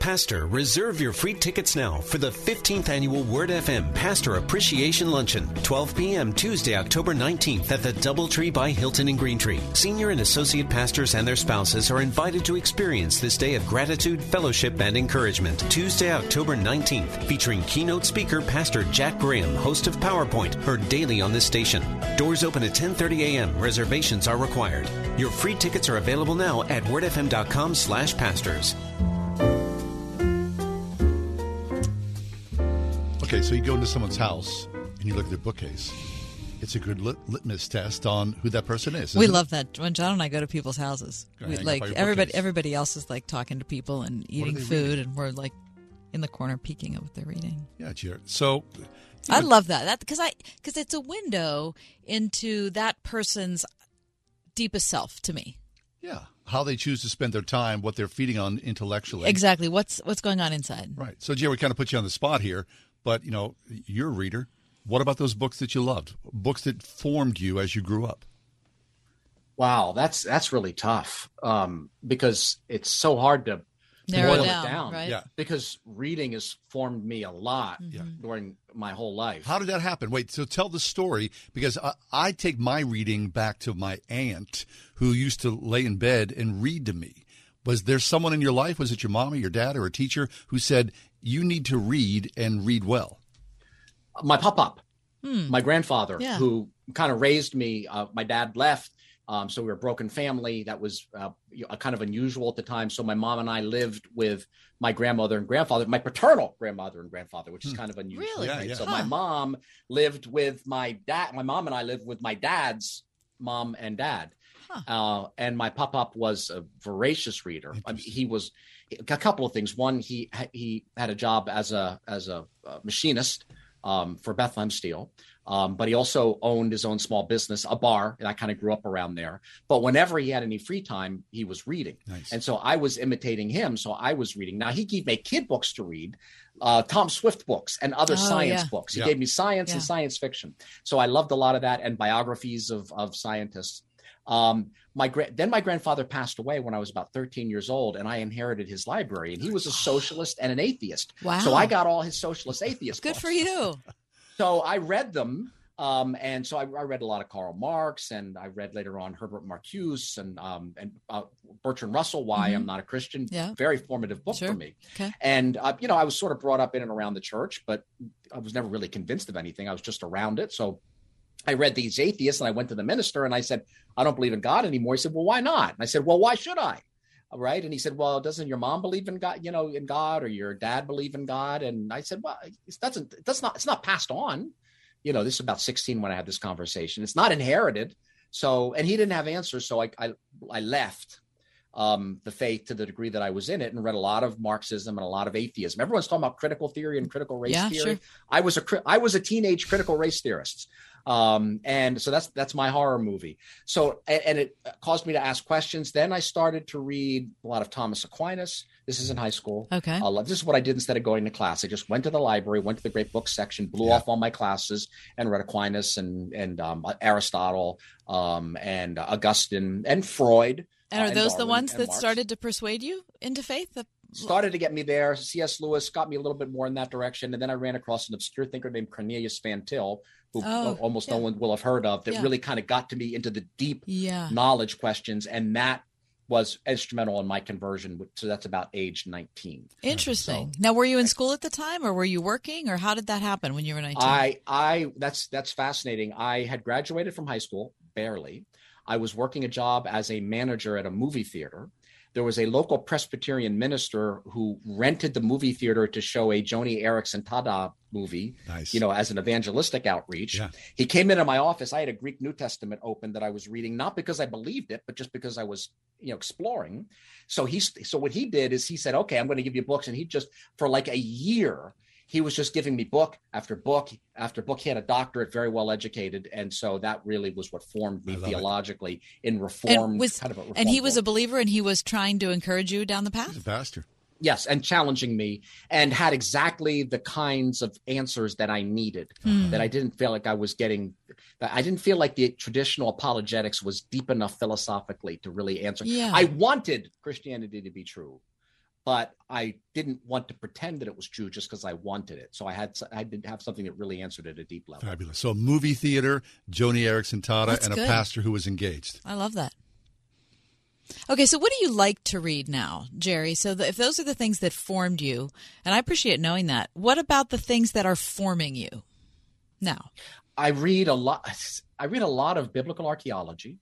Pastor, reserve your free tickets now for the 15th annual Word FM Pastor Appreciation Luncheon, 12 p.m. Tuesday, October 19th at the Doubletree by Hilton in Greentree. Senior and associate pastors and their spouses are invited to experience this day of gratitude, fellowship, and encouragement. Tuesday, October 19th, featuring keynote speaker Pastor Jack Graham, host of PowerPoint, heard daily on this station. Doors open at 10:30 a.m. Reservations are required. Your free tickets are available now at wordfm.com/pastors. Okay, so you go into someone's house and you look at their bookcase. It's a good lit- litmus test on who that person is. We isn't it? love that when John and I go to people's houses. We, like everybody, everybody else is like talking to people and eating food, and we're like in the corner peeking at what they're reading. Yeah, Jared. So I love that. That because I because it's a window into that person's deepest self to me. Yeah, how they choose to spend their time, what they're feeding on intellectually. Exactly. What's what's going on inside? Right. So, Jerry, we kind of put you on the spot here, but you know, you're a reader. What about those books that you loved? Books that formed you as you grew up? Wow, that's that's really tough um, because it's so hard to Narrow boil down, it down. right? Yeah. Because reading has formed me a lot during my whole life. How did that happen? Wait, so tell the story because I, I take my reading back to my aunt who used to lay in bed and read to me. Was there someone in your life? Was it your mom or your dad or a teacher who said you need to read and read well? my pop up, Hmm. my grandfather, Yeah. who kind of raised me. Uh, my dad left, um, so we were a broken family. That was uh, kind of unusual at the time. So my mom and I lived with my grandmother and grandfather, my paternal grandmother and grandfather, which is kind of unusual. Really? Right? yeah. So Huh. my mom lived with my dad. My mom and I lived with my dad's mom and dad. Uh, and my pop up was a voracious reader. I mean, he was a couple of things. One, he he had a job as a as a, uh machinist um, for Bethlehem Steel, um, but he also owned his own small business, a bar. And I kind of grew up around there. But whenever he had any free time, he was reading. Nice. And so I was imitating him. So I was reading. Now he gave me kid books to read, uh, Tom Swift books and other Oh, science yeah. books. He Yeah. gave me science and science fiction. So I loved a lot of that and biographies of of scientists. Um, my gra- then my grandfather passed away when I was about 13 years old, and I inherited his library. And he was a socialist and an atheist. Wow. So I got all his socialist atheist. Good books. for you. So I read them. Um, and so I, I read a lot of Karl Marx, and I read later on Herbert Marcuse and um, and uh, Bertrand Russell. Why Mhm. I'm not a Christian. Yeah. Very formative book Sure. for me. Okay. And uh, you know, I was sort of brought up in and around the church, but I was never really convinced of anything. I was just around it. So I read these atheists, and I went to the minister, and I said, "I don't believe in God anymore." He said, "Well, why not?" And I said, "Well, why should I?" All right. And he said, Well, doesn't your mom believe in God, you know, in God or your dad believe in God? And I said, Well, it doesn't, that's not, it's not passed on. You know, this is about 16 when I had this conversation. It's not inherited. So, and he didn't have answers. So I, I, I left um, the faith to the degree that I was in it and read a lot of Marxism and a lot of atheism. Everyone's talking about critical theory and critical race Yeah, theory. sure. I was a, I was a teenage critical race theorist. Um, and so that's, that's my horror movie. So, and, and it caused me to ask questions. Then I started to read a lot of Thomas Aquinas. This is in high school. Okay. Uh, this is what I did instead of going to class. I just went to the library, went to the great book section, blew off all my classes, and read Aquinas and and um, Aristotle um, and Augustine and Freud. And uh, are those the Darwin ones that Marx. started to persuade you into faith? The- started to get me there? C.S. Lewis got me a little bit more in that direction, and then I ran across an obscure thinker named Cornelius Van Til, who uh, Oh, almost no one will have heard of. That Yeah. really kind of got to me into the deep Yeah. knowledge questions, and that was instrumental in my conversion. So that's about age nineteen. Interesting. now, were you in school at the time, or were you working, or how did that happen when you were nineteen? I I that's that's fascinating. I had graduated from high school barely. I was working a job as a manager at a movie theater. There was a local Presbyterian minister who rented the movie theater to show a Joni Eareckson Tada movie, Nice. you know, as an evangelistic outreach. Yeah. He came into my office. I had a Greek New Testament open that I was reading, not because I believed it, but just because I was, you know, exploring. So he's so what he did is he said, "Okay, I'm going to give you books," and he just for like a year he was just giving me book after book after book. He had a doctorate, very well educated, and so that really was what formed me I love it. theologically in reformed and was kind of a and he reformed was world. a believer, and he was trying to encourage you down the path. He's a pastor. Yes, and challenging me, and had exactly the kinds of answers that I needed. Hmm. That I didn't feel like I was getting. That I didn't feel like the traditional apologetics was deep enough philosophically to really answer. Yeah. I wanted Christianity to be true. but I didn't want to pretend that it was true just because I wanted it. So I had I did have something that really answered at a deep level. Fabulous. So a movie theater, Joni Eareckson Tada, That's and good. a pastor who was engaged. I love that. Okay, so what do you like to read now, Jerry? So the, if those are the things that formed you, and I appreciate knowing that, what about the things that are forming you now? I read a lot. I read a lot of biblical archaeology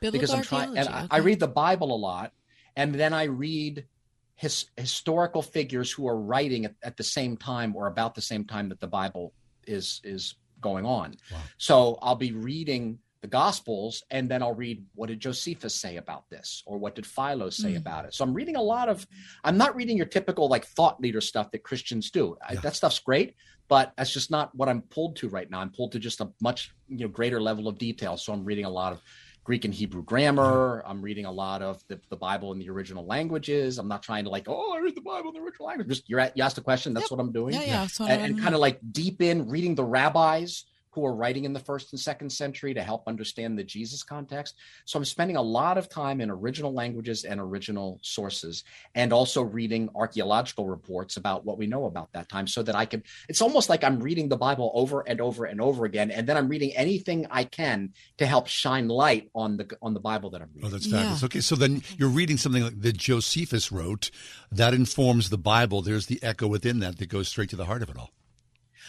Biblical because I'm trying, and archaeology, I, I read the Bible a lot, and then I read his, historical figures who are writing at, at the same time or about the same time that the Bible is is going on. So I'll be reading the Gospels, and then I'll read what did Josephus say about this, or what did Philo say Mm. about it. So I'm reading a lot of. I'm not reading your typical like thought leader stuff that Christians do. I, that stuff's great, but that's just not what I'm pulled to right now. I'm pulled to just a much you know greater level of detail. So I'm reading a lot of Greek and Hebrew grammar. I'm reading a lot of the, the Bible in the original languages. I'm not trying to like, oh, I read the Bible in the original language. Just you're at, you asked a question. That's what I'm doing. Yeah, yeah, what and, and kind of like deep in reading the rabbis who are writing in the first and second century to help understand the Jesus context. So I'm spending a lot of time in original languages and original sources, and also reading archaeological reports about what we know about that time, so that I can. It's almost like I'm reading the Bible over and over and over again, and then I'm reading anything I can to help shine light on the on the Bible that I'm reading. Oh, that's fabulous. Okay, so then you're reading something like that Josephus wrote that informs the Bible. There's the echo within that that goes straight to the heart of it all.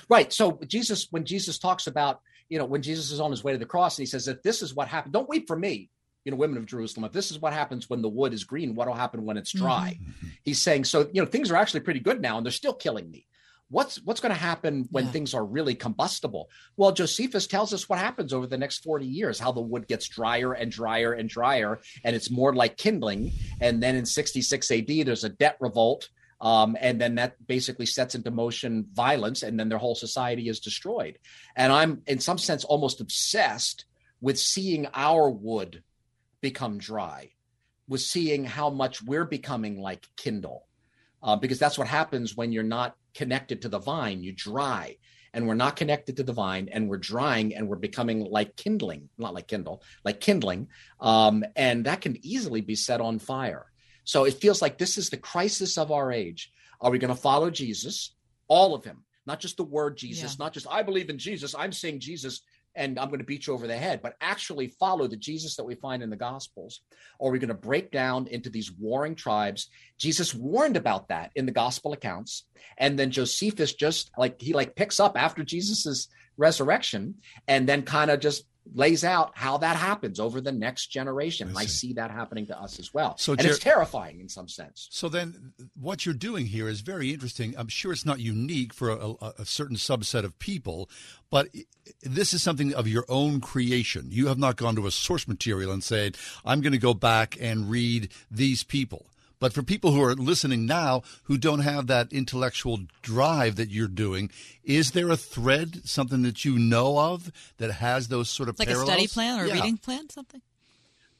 Right. So Jesus, when Jesus talks about, you know, when Jesus is on his way to the cross and he says that this is what happened, don't weep for me, you know, women of Jerusalem. If this is what happens when the wood is green, what will happen when it's dry? Mm-hmm. Mm-hmm. He's saying, so, you know, things are actually pretty good now and they're still killing me. What's what's going to happen when things are really combustible? Well, Josephus tells us what happens over the next 40 years, how the wood gets drier and drier and drier, and it's more like kindling. And then in 66 AD, there's a debt revolt. Um, and then that basically sets into motion violence, and then their whole society is destroyed. And I'm, in some sense, almost obsessed with seeing our wood become dry, with seeing how much we're becoming like Kindle, uh, because that's what happens when you're not connected to the vine. You dry, and we're not connected to the vine, and we're drying, and we're becoming like kindling, not like Kindle, like kindling, um, and that can easily be set on fire. So it feels like this is the crisis of our age. Are we going to follow Jesus, all of him, not just the word Jesus, not just I believe in Jesus, I'm saying Jesus, and I'm going to beat you over the head, but actually follow the Jesus that we find in the Gospels? Or are we going to break down into these warring tribes? Jesus warned about that in the Gospel accounts, and then Josephus just like he like picks up after Jesus's resurrection, and then kind of just lays out how that happens over the next generation. And I see that happening to us as well. So and Jer- it's terrifying in some sense. So then, what you're doing here is very interesting. I'm sure it's not unique for a, a, a certain subset of people, but this is something of your own creation. You have not gone to a source material and said, "I'm going to go back and read these people." But for people who are listening now who don't have that intellectual drive that you're doing, is there a thread, something that you know of that has those sort of like parallels? a study plan or a reading plan, something?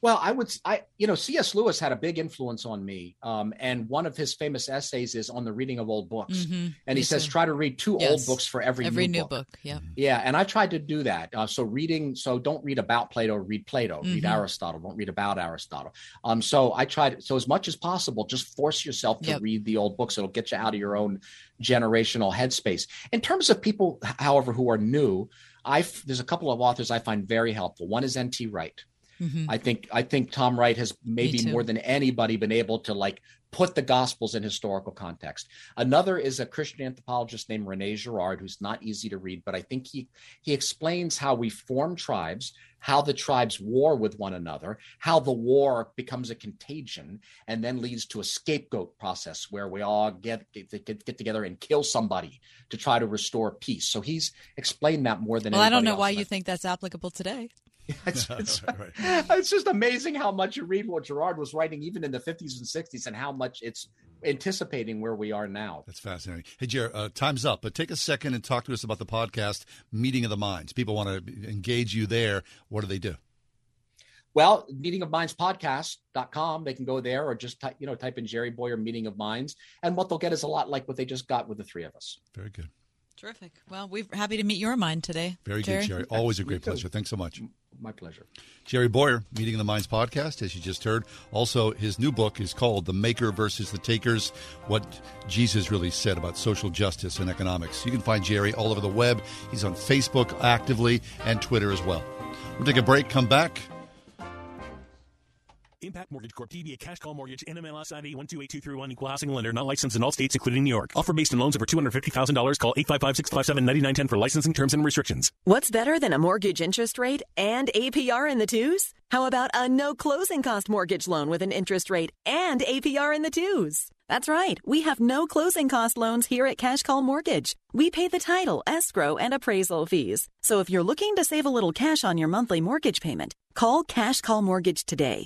Well, I would, I you know, C.S. Lewis had a big influence on me, um, and one of his famous essays is on the reading of old books, Mhm. and he Me says too. try to read two old books for every Every new, new book. book, yeah. Yeah, and I tried to do that. Uh, so reading, so don't read about Plato, read Plato, read Mhm. Aristotle, don't read about Aristotle. Um, so I tried, so as much as possible, just force yourself to Yep. read the old books. It'll get you out of your own generational headspace. In terms of people, however, who are new, I there's a couple of authors I find very helpful. One is N.T. Wright. Mhm. I think I think Tom Wright has maybe more than anybody been able to like put the gospels in historical context. Another is a Christian anthropologist named Rene Girard, who's not easy to read, but I think he he explains how we form tribes, how the tribes war with one another, how the war becomes a contagion, and then leads to a scapegoat process where we all get get, get, get together and kill somebody to try to restore peace. So he's explained that more than Well, I don't know why you think that's applicable today. it's, it's, it's just amazing how much you read what Girard was writing even in the 50s and 60s and how much it's anticipating where we are now. That's fascinating. Hey, Jared, uh, time's up, but take a second and talk to us about the podcast, Meeting of the Minds. People want to engage you there. What do they do? Well, meeting of minds podcast.com. They can go there or just type, you know, type in Jerry Bowyer meeting of minds. And what they'll get is a lot like what they just got with the three of us. Very good. Terrific. Well, we're happy to meet your mind today. Very Jerry. good, Jerry. Always a great pleasure. Thanks so much. My pleasure. Jerry Bowyer, Meeting the Minds podcast, as you just heard. Also, his new book is called The Maker versus the Takers What Jesus Really Said About Social Justice and Economics. You can find Jerry all over the web. He's on Facebook actively and Twitter as well. We'll take a break, come back. Impac Mortgage Corp. DBA Cash Call Mortgage. NMLS ID 128231. Equal housing lender. Not licensed in all states, including New York. Offer based on loans over $250,000. Call 855-657-9910 for licensing terms and restrictions. What's better than a mortgage interest rate and APR in the twos? How about a no closing cost mortgage loan with an interest rate and APR in the twos? That's right. We have no closing cost loans here at Cash Call Mortgage. We pay the title, escrow, and appraisal fees. So if you're looking to save a little cash on your monthly mortgage payment, call Cash Call Mortgage today.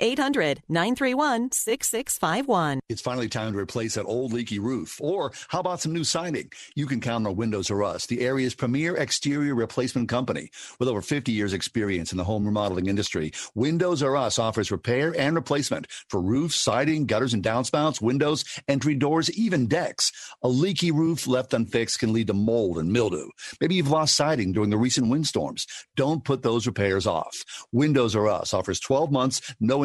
800 931 6651. It's finally time to replace that old leaky roof. Or how about some new siding? You can count on Windows R Us, the area's premier exterior replacement company. With over 50 years experience in the home remodeling industry, Windows R Us offers repair and replacement for roofs, siding, gutters and downspouts, windows, entry doors, even decks. A leaky roof left unfixed can lead to mold and mildew. Maybe you've lost siding during the recent windstorms. Don't put those repairs off. Windows R Us offers 12 months, no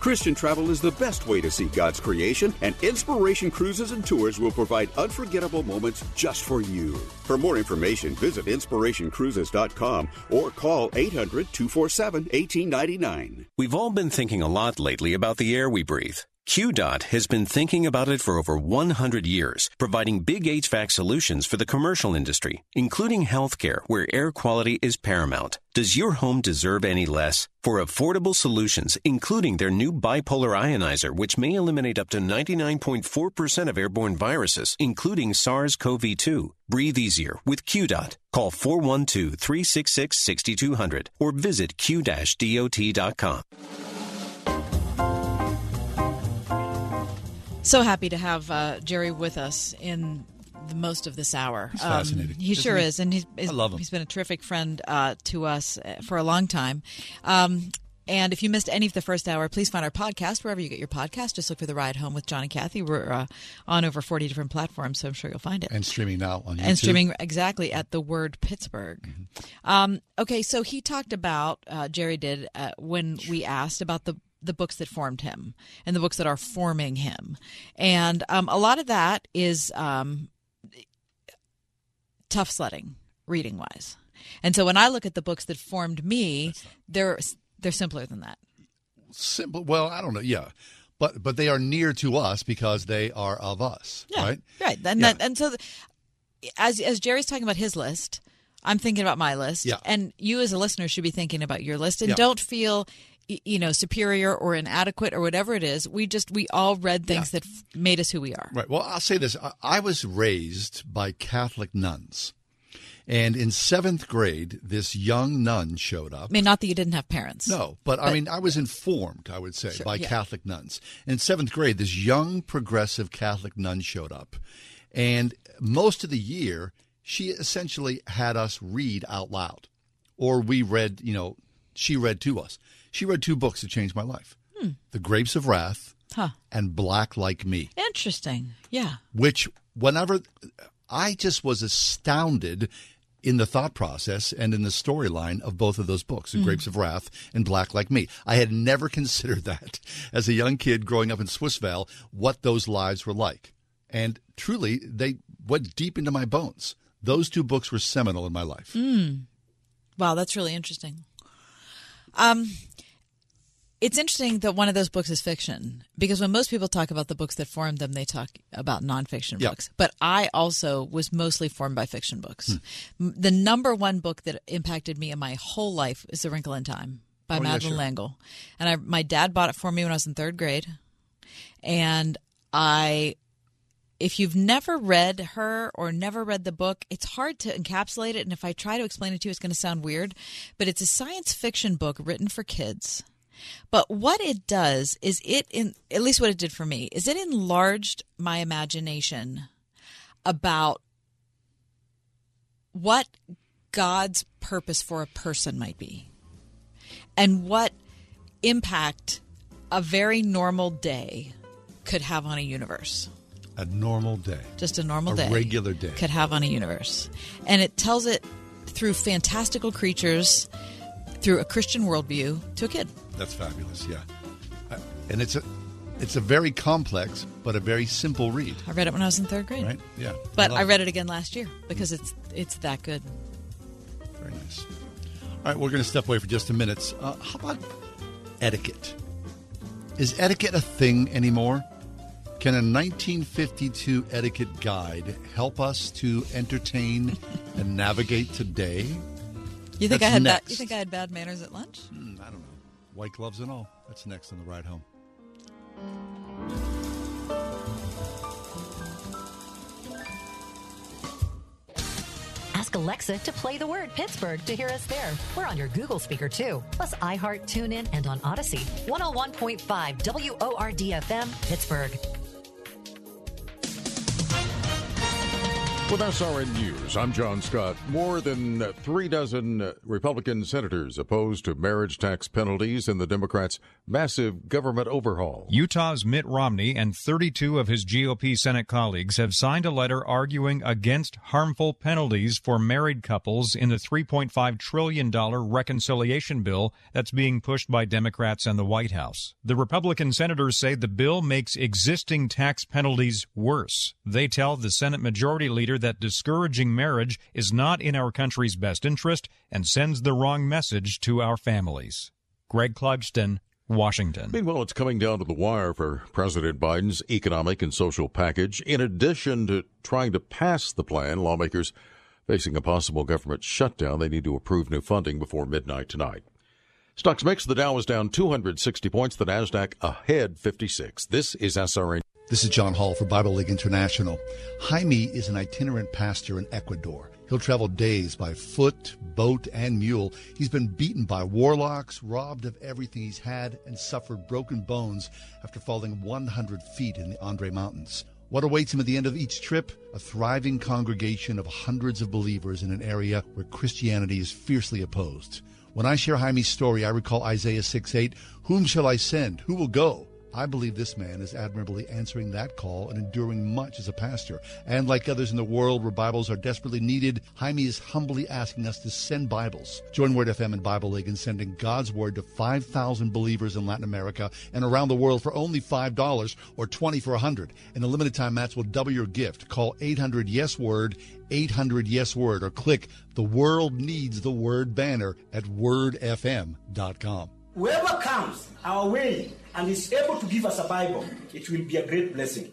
Christian travel is the best way to see God's creation, and Inspiration Cruises and Tours will provide unforgettable moments just for you. For more information, visit inspirationcruises.com or call 800 247 1899. We've all been thinking a lot lately about the air we breathe. QDOT has been thinking about it for over 100 years, providing big HVAC solutions for the commercial industry, including healthcare, where air quality is paramount. Does your home deserve any less? For affordable solutions, including their new bipolar ionizer, which may eliminate up to 99.4% of airborne viruses, including SARS CoV 2, breathe easier with QDOT. Call 412 366 6200 or visit q-dot.com. So happy to have uh, Jerry with us in the most of this hour. He's fascinating. Um, he sure he? is, and he's, I love him. He's been a terrific friend uh, to us uh, for a long time. Um, and if you missed any of the first hour, please find our podcast wherever you get your podcast. Just look for the Ride Home with John and Kathy. We're uh, on over forty different platforms, so I'm sure you'll find it. And streaming now on YouTube. and streaming exactly at the word Pittsburgh. Um, okay, so he talked about uh, Jerry did uh, when we asked about the the books that formed him and the books that are forming him, and um, a lot of that is um, tough sledding, reading wise. And so when I look at the books that formed me, they're they're simpler than that. Simple. Well, I don't know. Yeah. But but they are near to us because they are of us, Yeah, right? Right. And Yeah. that, and so, the, as as Jerry's talking about his list, I'm thinking about my list. Yeah. And you as a listener should be thinking about your list, and Yeah. don't feel you know superior or inadequate or whatever it is. We just we all read things that f- made us who we are. Right. Well, I'll say this. I, I was raised by Catholic nuns. And in seventh grade, this young nun showed up. I mean, not that you didn't have parents. No, but, I mean, I was informed, I would say, Sure, by yeah. Catholic nuns. In seventh grade, this young progressive Catholic nun showed up. And most of the year, she essentially had us read out loud. Or we read, you know, she read to us. She read two books that changed my life Hmm. The Grapes of Wrath Huh. and Black Like Me Interesting. Yeah. which whenever I just was astounded in the thought process and in the storyline of both of those books, The Mm. Grapes of Wrath and Black Like Me. I had never considered that as a young kid growing up in Swissvale, what those lives were like. And truly, they went deep into my bones. Those two books were seminal in my life. Mm. Wow, that's really interesting. Um, it's interesting that one of those books is fiction because when most people talk about the books that formed them, they talk about nonfiction Yeah. books. But I also was mostly formed by fiction books. Hmm. The number one book that impacted me in my whole life is *The Wrinkle in Time* by Oh, yeah, Madeleine sure. L'Engle, and I, my dad bought it for me when I was in third grade, and I if you've never read her or never read the book, it's hard to encapsulate it. And if I try to explain it to you, it's going to sound weird. But it's a science fiction book written for kids. But what it does is it, in, at least what it did for me, is it enlarged my imagination about what God's purpose for a person might be and what impact a very normal day could have on a universe A normal day. just a normal A day, regular day. could have on a universe. And it tells it through fantastical creatures, through a Christian worldview to a kid. That's fabulous, yeah. Uh, And it's a it's a very complex but a very simple read. I read it when I was in third grade. Right? Yeah. But love I read it again last year because it's it's that good. Very nice. All right, we're going to step away for just a minute. Uh, how about etiquette? Is etiquette a thing anymore? Can a 1952 etiquette guide help us to entertain and navigate today? You think That's I had bad, you think I had bad manners at lunch? Hmm, I don't know. White gloves and all. That's next on the ride home. Ask Alexa to play the word Pittsburgh to hear us there. We're on your Google speaker too, plus iHeart, TuneIn, and on Audacy. 101.5 WORDFM, Pittsburgh. With SRN News, I'm John Scott. More than three dozen Republican senators opposed to marriage tax penalties in the Democrats' massive government overhaul. Utah's Mitt Romney and 32 of his GOP Senate colleagues have signed a letter arguing against harmful penalties for married couples in the $3.5 trillion reconciliation bill that's being pushed by Democrats and the White House. The Republican senators say the bill makes existing tax penalties worse. They tell the Senate Majority Leader that discouraging marriage is not in our country's best interest and sends the wrong message to our families. Greg Clugston, Washington. Meanwhile, it's coming down to the wire for President Biden's economic and social package. In addition to trying to pass the plan, lawmakers facing a possible government shutdown, they need to approve new funding before midnight tonight. Stocks mix. The Dow is down 260 points. The Nasdaq ahead 56. This is SRN. This is John Hall for Bible League International. Jaime is an itinerant pastor in Ecuador. He'll travel days by foot, boat, and mule. He's been beaten by warlocks, robbed of everything he's had, and suffered broken bones after falling 100 feet in the Andre Mountains. What awaits him at the end of each trip? A thriving congregation of hundreds of believers in an area where Christianity is fiercely opposed. When I share Jaime's story, I recall Isaiah 6 8, Whom shall I send? Who will go? I believe this man is admirably answering that call and enduring much as a pastor. And like others in the world where Bibles are desperately needed, Jaime is humbly asking us to send Bibles. Join Word FM and Bible League in sending God's Word to 5,000 believers in Latin America and around the world for only $5 or 20 for 100. And a limited time match will double your gift. Call 800 Yes Word, 800 Yes Word, or click the World Needs the Word banner at wordfm.com. Whoever comes our way and is able to give us a Bible, it will be a great blessing.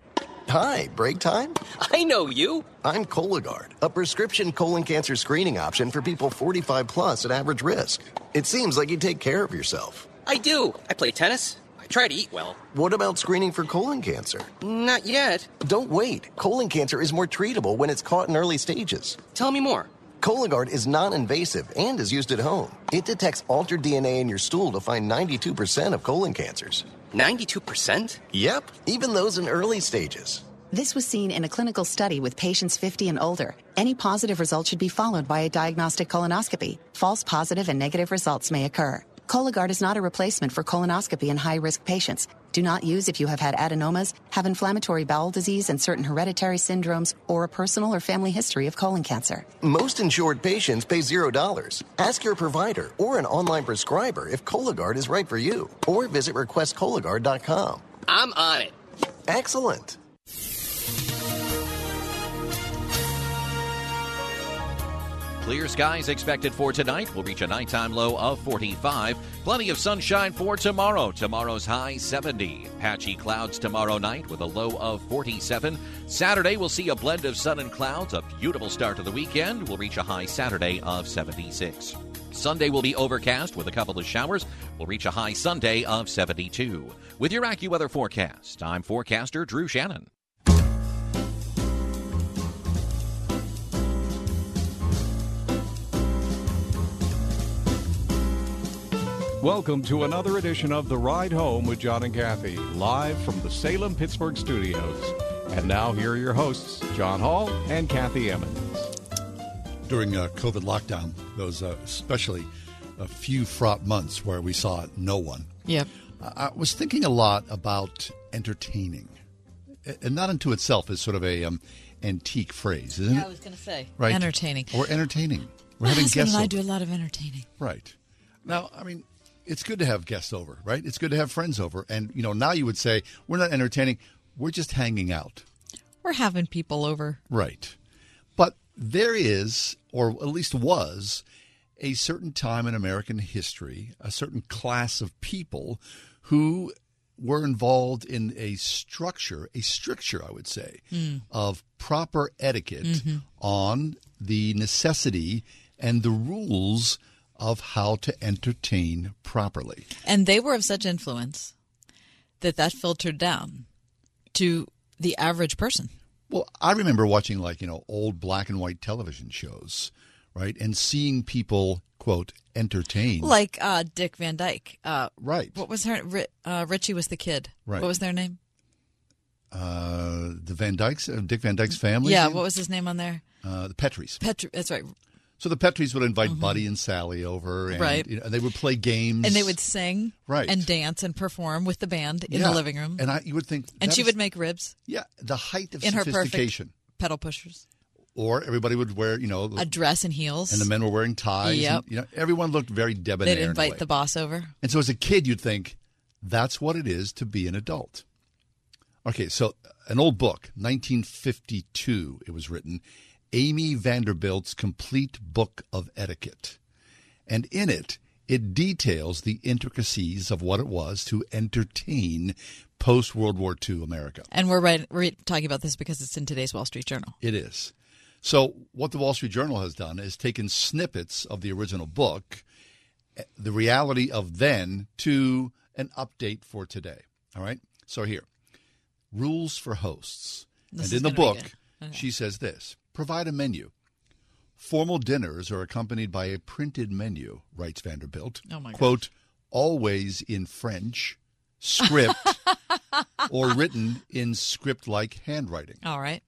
Hi, break time? I know you. I'm Cologuard, a prescription colon cancer screening option for people 45 plus at average risk. It seems like you take care of yourself. I do. I play tennis. I try to eat well. What about screening for colon cancer? Not yet. Don't wait. Colon cancer is more treatable when it's caught in early stages. Tell me more. Cologuard is non invasive and is used at home. It detects altered DNA in your stool to find 92% of colon cancers. 92%? Yep, even those in early stages. This was seen in a clinical study with patients 50 and older. Any positive result should be followed by a diagnostic colonoscopy. False positive and negative results may occur. Cologuard is not a replacement for colonoscopy in high risk patients. Do not use if you have had adenomas, have inflammatory bowel disease and certain hereditary syndromes, or a personal or family history of colon cancer. Most insured patients pay $0. Ask your provider or an online prescriber if Cologuard is right for you, or visit requestcologuard.com. I'm on it. Excellent. Clear skies expected for tonight. We'll reach a nighttime low of 45. Plenty of sunshine for tomorrow. Tomorrow's high 70. Patchy clouds tomorrow night with a low of 47. Saturday, we'll see a blend of sun and clouds. A beautiful start to the weekend. We'll reach a high Saturday of 76. Sunday will be overcast with a couple of showers. We'll reach a high Sunday of 72. With your AccuWeather forecast, I'm forecaster Drew Shannon. Welcome to another edition of The Ride Home with John and Kathy, live from the Salem Pittsburgh studios. And now, here are your hosts, John Hall and Kathy Emmons. During a COVID lockdown, those uh, especially a few fraught months where we saw no one. Yep. I, I was thinking a lot about entertaining, and not unto itself is sort of a um, antique phrase, isn't Yeah, it? I was going to say. Right. Entertaining. Or entertaining. We're My having guests and I do a lot of entertaining. Right. Now, I mean, it's good to have guests over, right? It's good to have friends over. And, you know, now you would say, we're not entertaining, we're just hanging out. We're having people over. Right. But there is, or at least was, a certain time in American history, a certain class of people who were involved in a structure, a stricture, I would say, Mm. of proper etiquette Mhm. on the necessity and the rules of how to entertain properly. And they were of such influence that that filtered down to the average person. Well, I remember watching like, you know, old black and white television shows, right? And seeing people, quote, entertain. Like uh, Dick Van Dyke. Uh, right. What was her? Uh, Richie was the kid. Right. What was their name? uh, the Van Dykes, uh, Dick Van Dyke's family. yeah. What was his name on there? uh, the Petries. Petri. That's right. So the Petries would invite mm-hmm. Buddy and Sally over, and Right. you know, they would play games, And they would sing, Right. and dance and perform with the band in Yeah. the living room. And I, you would think, and she is- would make ribs. Yeah, the height of in her perfect sophistication. pedal pushers, Or everybody would wear, you know, a dress and heels. and the men were wearing ties. Yep. And, you know, everyone looked very debonair. They'd invite way. the boss over. And so as a kid, you'd think, that's what it is to be an adult. Okay, so an old book, 1952, it was written, Amy Vanderbilt's Complete Book of Etiquette. And in it, it details the intricacies of what it was to entertain post World War II America. And we're right, we're talking about this because it's in today's Wall Street Journal. It is. So, what the Wall Street Journal has done is taken snippets of the original book, eh, the reality of then, to an update for today. All right? So, here rules for hosts. This and in the book. Okay. she says this provide a menu. Formal dinners are accompanied by a printed menu, writes Vanderbilt. Oh, my Quote, always in French, script, or written in script like handwriting. All right.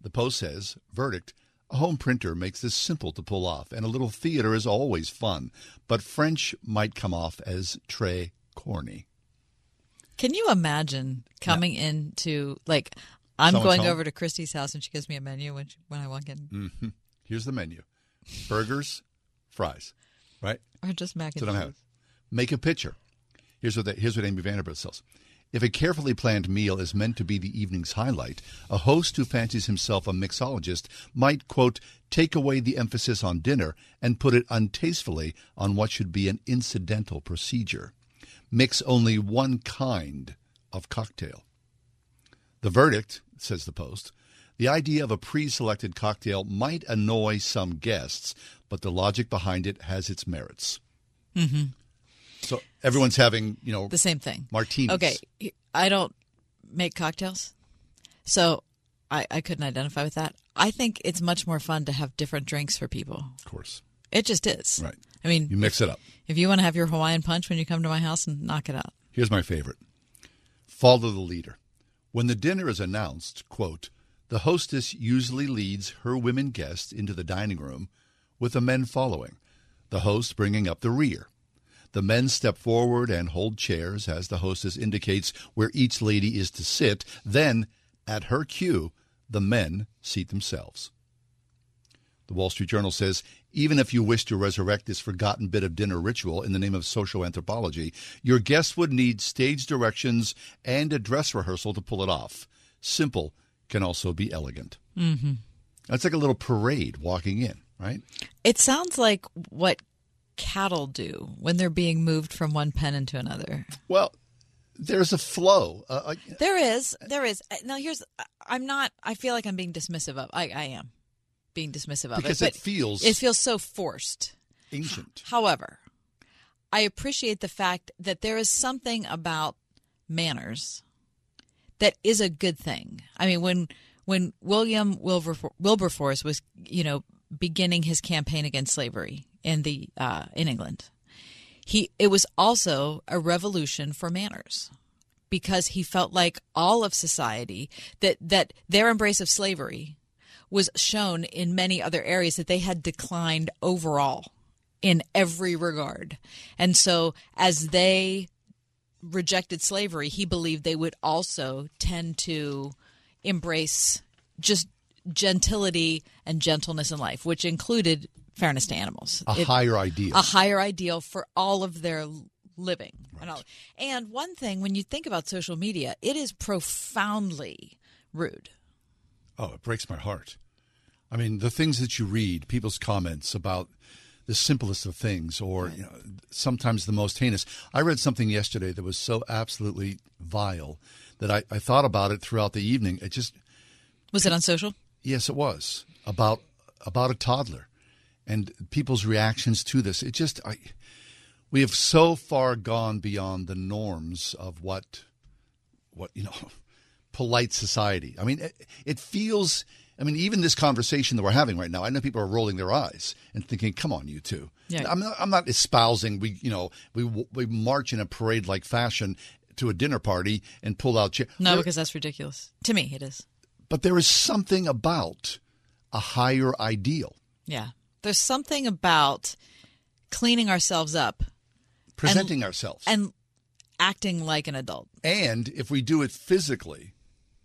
The Post says, verdict, a home printer makes this simple to pull off, and a little theater is always fun, but French might come off as très corny. Can you imagine coming into like I'm someone's going home. over to Christy's house and she gives me a menu when she, when I walk in, hmm Here's the menu: burgers, fries, right? or just mac and I'm cheese. having. Make a picture. Here's what they, here's what Amy Vanderbilt says. If a carefully planned meal is meant to be the evening's highlight, a host who fancies himself a mixologist might, quote, take away the emphasis on dinner and put it untastefully on what should be an incidental procedure. Mix only one kind of cocktail. The verdict, says the Post, the idea of a pre selected cocktail might annoy some guests, but the logic behind it has its merits. Mm-hmm. So everyone's having, you know, The same thing. Martinis. Okay, I don't make cocktails, so I, I couldn't identify with that. I think it's much more fun to have different drinks for people. Of course. It just is. Right. I mean, You mix it up. If you want to have your Hawaiian punch when you come to my house and knock it out. Here's my favorite. Follow the leader. When the dinner is announced, quote, the hostess usually leads her women guests into the dining room with the men following, the host bringing up the rear. The men step forward and hold chairs as the hostess indicates where each lady is to sit. Then, at her cue, the men seat themselves. The Wall Street Journal says even if you wish to resurrect this forgotten bit of dinner ritual in the name of social anthropology, your guests would need stage directions and a dress rehearsal to pull it off. Simple can also be elegant. Mm-hmm. That's like a little parade walking in, right? It sounds like what cattle do when they're being moved from one pen into another. Well, there's a flow. Uh, uh, There is, there is. Uh, Now, here's. I'm not. I feel like I'm being dismissive of. I, I am being dismissive of Because it. it feels- It feels so forced. ancient. However, I appreciate the fact that there is something about manners that is a good thing. I mean, when when William Wilberforce, Wilberforce was, you know, beginning his campaign against slavery in the uh, in England, he it was also a revolution for manners because he felt like all of society that that their embrace of slavery was shown in many other areas that they had declined overall in every regard. And so as they rejected slavery, he believed they would also tend to embrace just gentility and gentleness in life, which included fairness to animals. A higher ideal. A higher ideal for all of their living. And, all. and one thing, when you think about social media, it is profoundly rude. Oh, it breaks my heart. I mean, the things that you read, people's comments about the simplest of things, or you know, sometimes the most heinous. I read something yesterday that was so absolutely vile that I, I thought about it throughout the evening. It just Was it on social? Yes, it was about about a toddler and people's reactions to this. It just I we have so far gone beyond the norms of what what you know polite society. I mean, it, it feels. I mean, even this conversation that we're having right now, I know people are rolling their eyes and thinking, "Come on, you two. Yeah. I'm not, I'm not espousing we you know we we march in a parade like fashion to a dinner party and pull out chairs. No, because that's ridiculous. To me, it is. but there is something about a higher ideal. Yeah. There's something about cleaning ourselves up, presenting ourselves, and acting like an adult. And if we do it physically,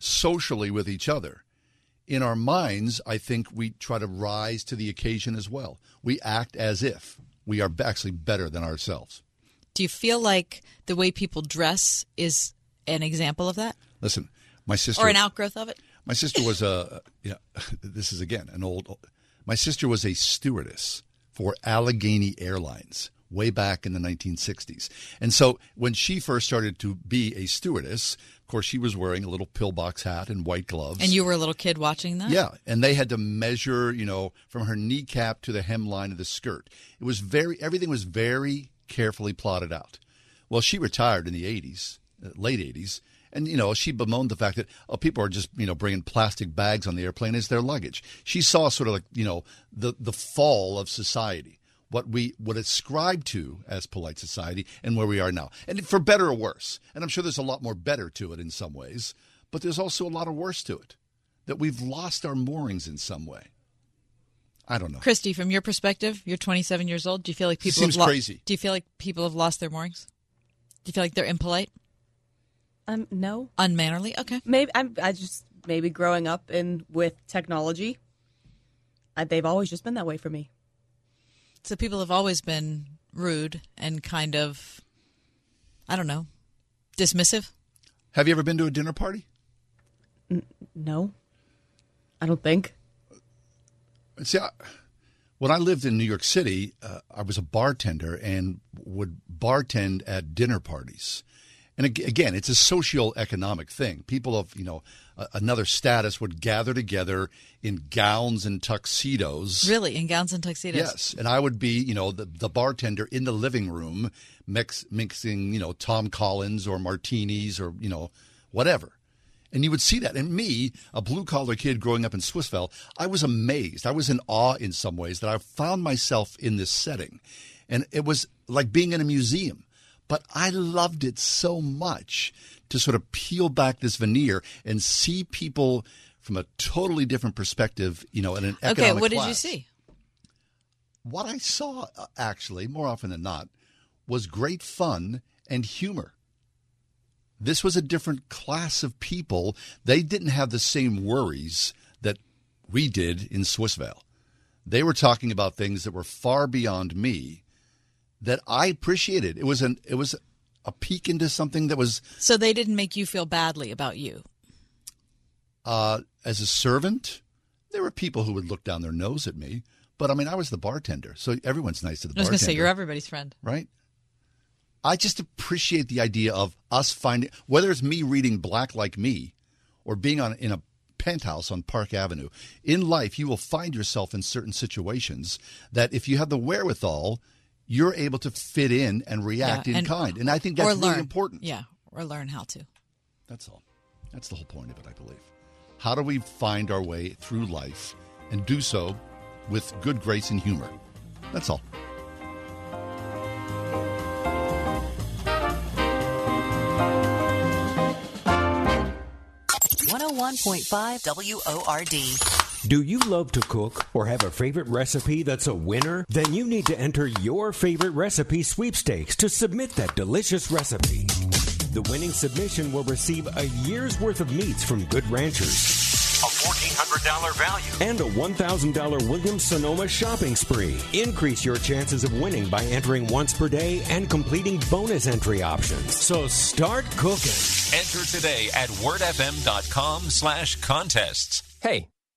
socially with each other, in our minds, I think we try to rise to the occasion as well. We act as if we are actually better than ourselves. Do you feel like the way people dress is an example of that? Listen, my sister Or an outgrowth of it? My sister was a yeah. This is again an old. My sister was a stewardess for Allegheny Airlines way back in the 1960s, and so when she first started to be a stewardess, of course, she was wearing a little pillbox hat and white gloves. And you were a little kid watching that? Yeah, and they had to measure, you know, from her kneecap to the hemline of the skirt. It was very everything was very carefully plotted out. Well, she retired in the 80s, uh, late 80s, and you know, she bemoaned the fact that oh, people are just, you know, bringing plastic bags on the airplane as their luggage. She saw sort of like, you know, the the fall of society. What we would ascribe to as polite society and where we are now. And for better or worse. And I'm sure there's a lot more better to it in some ways, but there's also a lot of worse to it that we've lost our moorings in some way. I don't know. Christy, from your perspective, you're 27 years old. Do you feel like people Seems have lo- crazy. Do you feel like people have lost their moorings? Do you feel like they're impolite, Um, no. unmannerly? Okay. Maybe I'm, I just maybe growing up in with technology, uh, they've always just been that way for me. So people have always been rude and kind of, I don't know, dismissive. Have you ever been to a dinner party? N- no, I don't think. See, I, when I lived in New York City, uh, I was a bartender and would bartend at dinner parties. And again, it's a socio-economic thing. People of you know a- another status would gather together in gowns and tuxedos. Really, in gowns and tuxedos. Yes, and I would be, you know, the, the bartender in the living room mix, mixing, you know, Tom Collins or martinis or you know, whatever. And you would see that. And me, a blue collar kid growing up in Swissvale, I was amazed. I was in awe in some ways that I found myself in this setting. And it was like being in a museum. But I loved it so much to sort of peel back this veneer and see people from a totally different perspective, you know, in an economic Okay, what did you see? What I saw, uh, actually, more often than not, was great fun and humor. This was a different class of people. They didn't have the same worries that we did in Swissvale. They were talking about things that were far beyond me that I appreciated. It was an it was a peek into something that was So they didn't make you feel badly about you. uh, as a servant. There were people who would look down their nose at me, but I mean, I was the bartender, so everyone's nice to the I was going bartender. to say you're everybody's friend. right? I just appreciate the idea of us finding whether it's me reading Black Like Me or being on in a penthouse on Park Avenue. In life, you will find yourself in certain situations that if you have the wherewithal, you're able to fit in and react Yeah, in and- kind. And I think or that's really learn. important. Yeah, or learn how to. That's all. That's the whole point of it, I believe. How do we find our way through life and do so with good grace and humor? That's all. 101.5 WORD. Do you love to cook or have a favorite recipe that's a winner? Then you need to enter your favorite recipe sweepstakes to submit that delicious recipe. The winning submission will receive a year's worth of meats from Good Ranchers. A $1,400 value. And a $1,000 Williams Sonoma shopping spree. Increase your chances of winning by entering once per day and completing bonus entry options. So start cooking. Enter today at wordfm.com slash contests. Hey,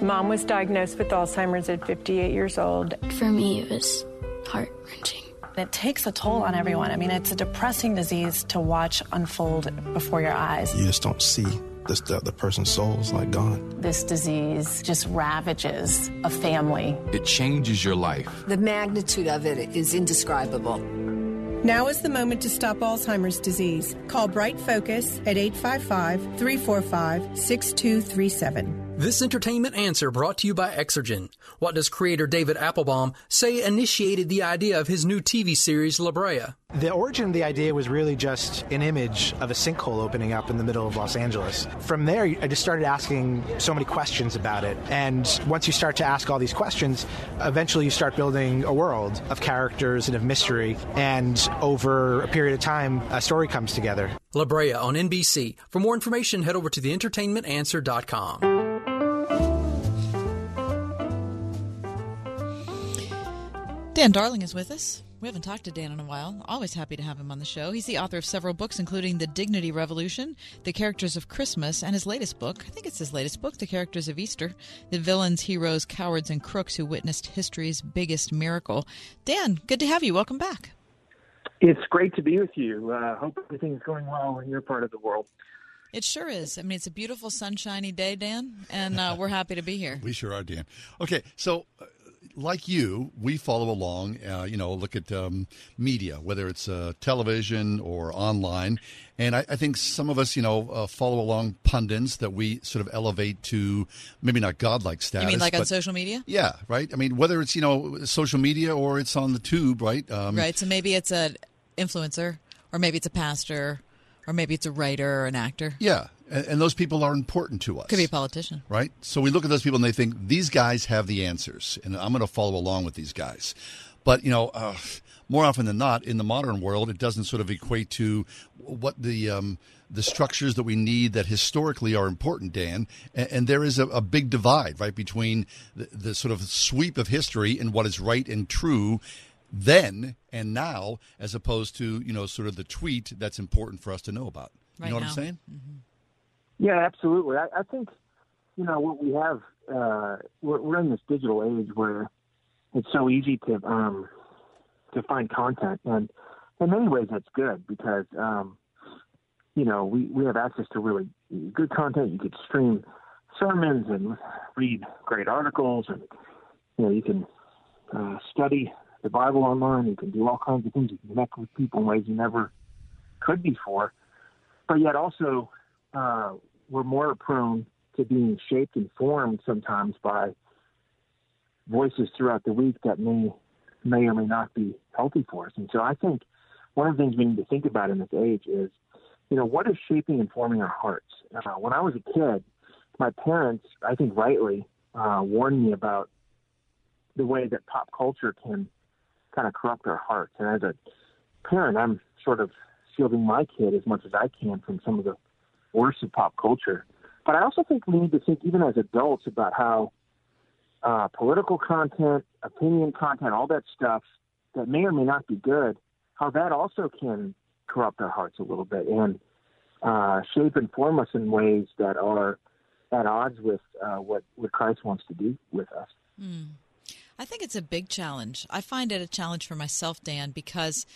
Mom was diagnosed with Alzheimer's at 58 years old. For me, it was heart wrenching. It takes a toll on everyone. I mean, it's a depressing disease to watch unfold before your eyes. You just don't see the, the, the person's soul is like gone. This disease just ravages a family. It changes your life. The magnitude of it is indescribable. Now is the moment to stop Alzheimer's disease. Call Bright Focus at 855 345 6237. This entertainment answer brought to you by Exergen. What does creator David Appelbaum say initiated the idea of his new TV series La Brea? The origin of the idea was really just an image of a sinkhole opening up in the middle of Los Angeles. From there, I just started asking so many questions about it. And once you start to ask all these questions, eventually you start building a world of characters and of mystery. And over a period of time, a story comes together. La Brea on NBC. For more information, head over to theentertainmentanswer.com. Dan Darling is with us. We haven't talked to Dan in a while. Always happy to have him on the show. He's the author of several books, including The Dignity Revolution, The Characters of Christmas, and his latest book, I think it's his latest book, The Characters of Easter, The Villains, Heroes, Cowards, and Crooks Who Witnessed History's Biggest Miracle. Dan, good to have you. Welcome back. It's great to be with you. Uh, hope everything's going well in your part of the world. It sure is. I mean, it's a beautiful, sunshiny day, Dan, and uh, we're happy to be here. We sure are, Dan. Okay, so uh, like you, we follow along. Uh, you know, look at um, media, whether it's uh, television or online, and I, I, think some of us, you know, uh, follow along pundits that we sort of elevate to maybe not godlike status. You mean like on social media? Yeah, right. I mean, whether it's you know social media or it's on the tube, right? Um, right. So maybe it's an influencer, or maybe it's a pastor, or maybe it's a writer or an actor. Yeah, and, and, those people are important to us. Could be a politician, right? So we look at those people and they think these guys have the answers, and I'm going to follow along with these guys. But you know, uh, more often than not, in the modern world, it doesn't sort of equate to what the um, the structures that we need that historically are important, Dan. And, and there is a, a, big divide, right, between the, the sort of sweep of history and what is right and true then and now, as opposed to you know sort of the tweet that's important for us to know about. You right know what. I'm saying? Mm-hmm. Yeah, absolutely. I, I think you know what we have. Uh, we're, we're in this digital age where it's so easy to um, to find content, and in many ways that's good because um, you know we we have access to really good content. You could stream sermons and read great articles, and you know you can uh, study the Bible online. You can do all kinds of things. You can connect with people in ways you never could before. But yet also, uh, we're more prone to being shaped and formed sometimes by voices throughout the week that may may or may not be healthy for us. And so I think one of the things we need to think about in this age is, you know, what is shaping and forming our hearts? Uh, when I was a kid, my parents, I think rightly, uh, warned me about the way that pop culture can kind of corrupt our hearts. And as a parent, I'm sort of shielding my kid as much as I can from some of the worst of pop culture. But I also think we need to think, even as adults, about how uh, political content, opinion content, all that stuff that may or may not be good, how that also can corrupt our hearts a little bit and uh, shape and form us in ways that are at odds with uh, what, what Christ wants to do with us. Mm. I think it's a big challenge. I find it a challenge for myself, Dan, because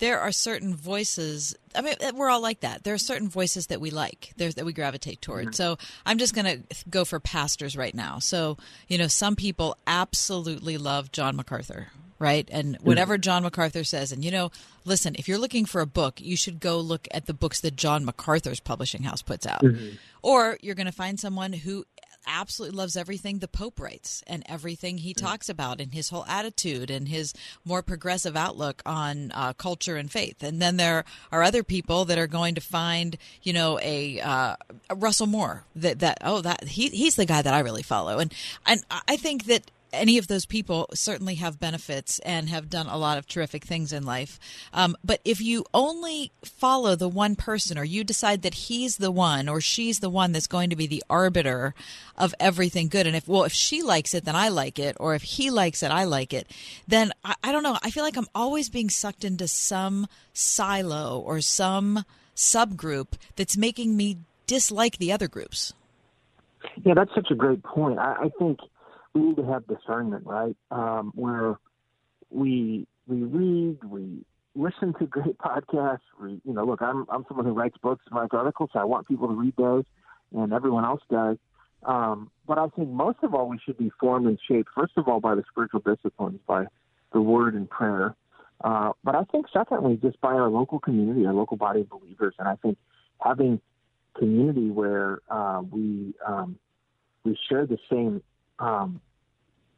there are certain voices. I mean, we're all like that. There are certain voices that we like, There's, that we gravitate toward. Mm-hmm. So I'm just going to go for pastors right now. So, you know, some people absolutely love John MacArthur, right? And whatever John MacArthur says, and you know, listen, if you're looking for a book, you should go look at the books that John MacArthur's publishing house puts out. Mm-hmm. Or you're going to find someone who absolutely loves everything the Pope writes and everything he mm-hmm. talks about and his whole attitude and his more progressive outlook on uh, culture and faith. And then there are other people that are going to find, you know, a, uh, a Russell Moore that, that, oh, that he, he's the guy that I really follow. And, and I think that any of those people certainly have benefits and have done a lot of terrific things in life. Um, but if you only follow the one person or you decide that he's the one or she's the one that's going to be the arbiter of everything good, and if, well, if she likes it, then I like it, or if he likes it, I like it, then I, I don't know. I feel like I'm always being sucked into some silo or some subgroup that's making me dislike the other groups. Yeah, that's such a great point. I, I think we need to have discernment, right? Um, where we we read, we listen to great podcasts. We, you know, look, I'm I'm someone who writes books and writes articles, so I want people to read those, and everyone else does. Um, but I think most of all, we should be formed and shaped, first of all, by the spiritual disciplines, by the Word and prayer. Uh, but I think secondly, just by our local community, our local body of believers, and I think having community where uh, we um, we share the same um,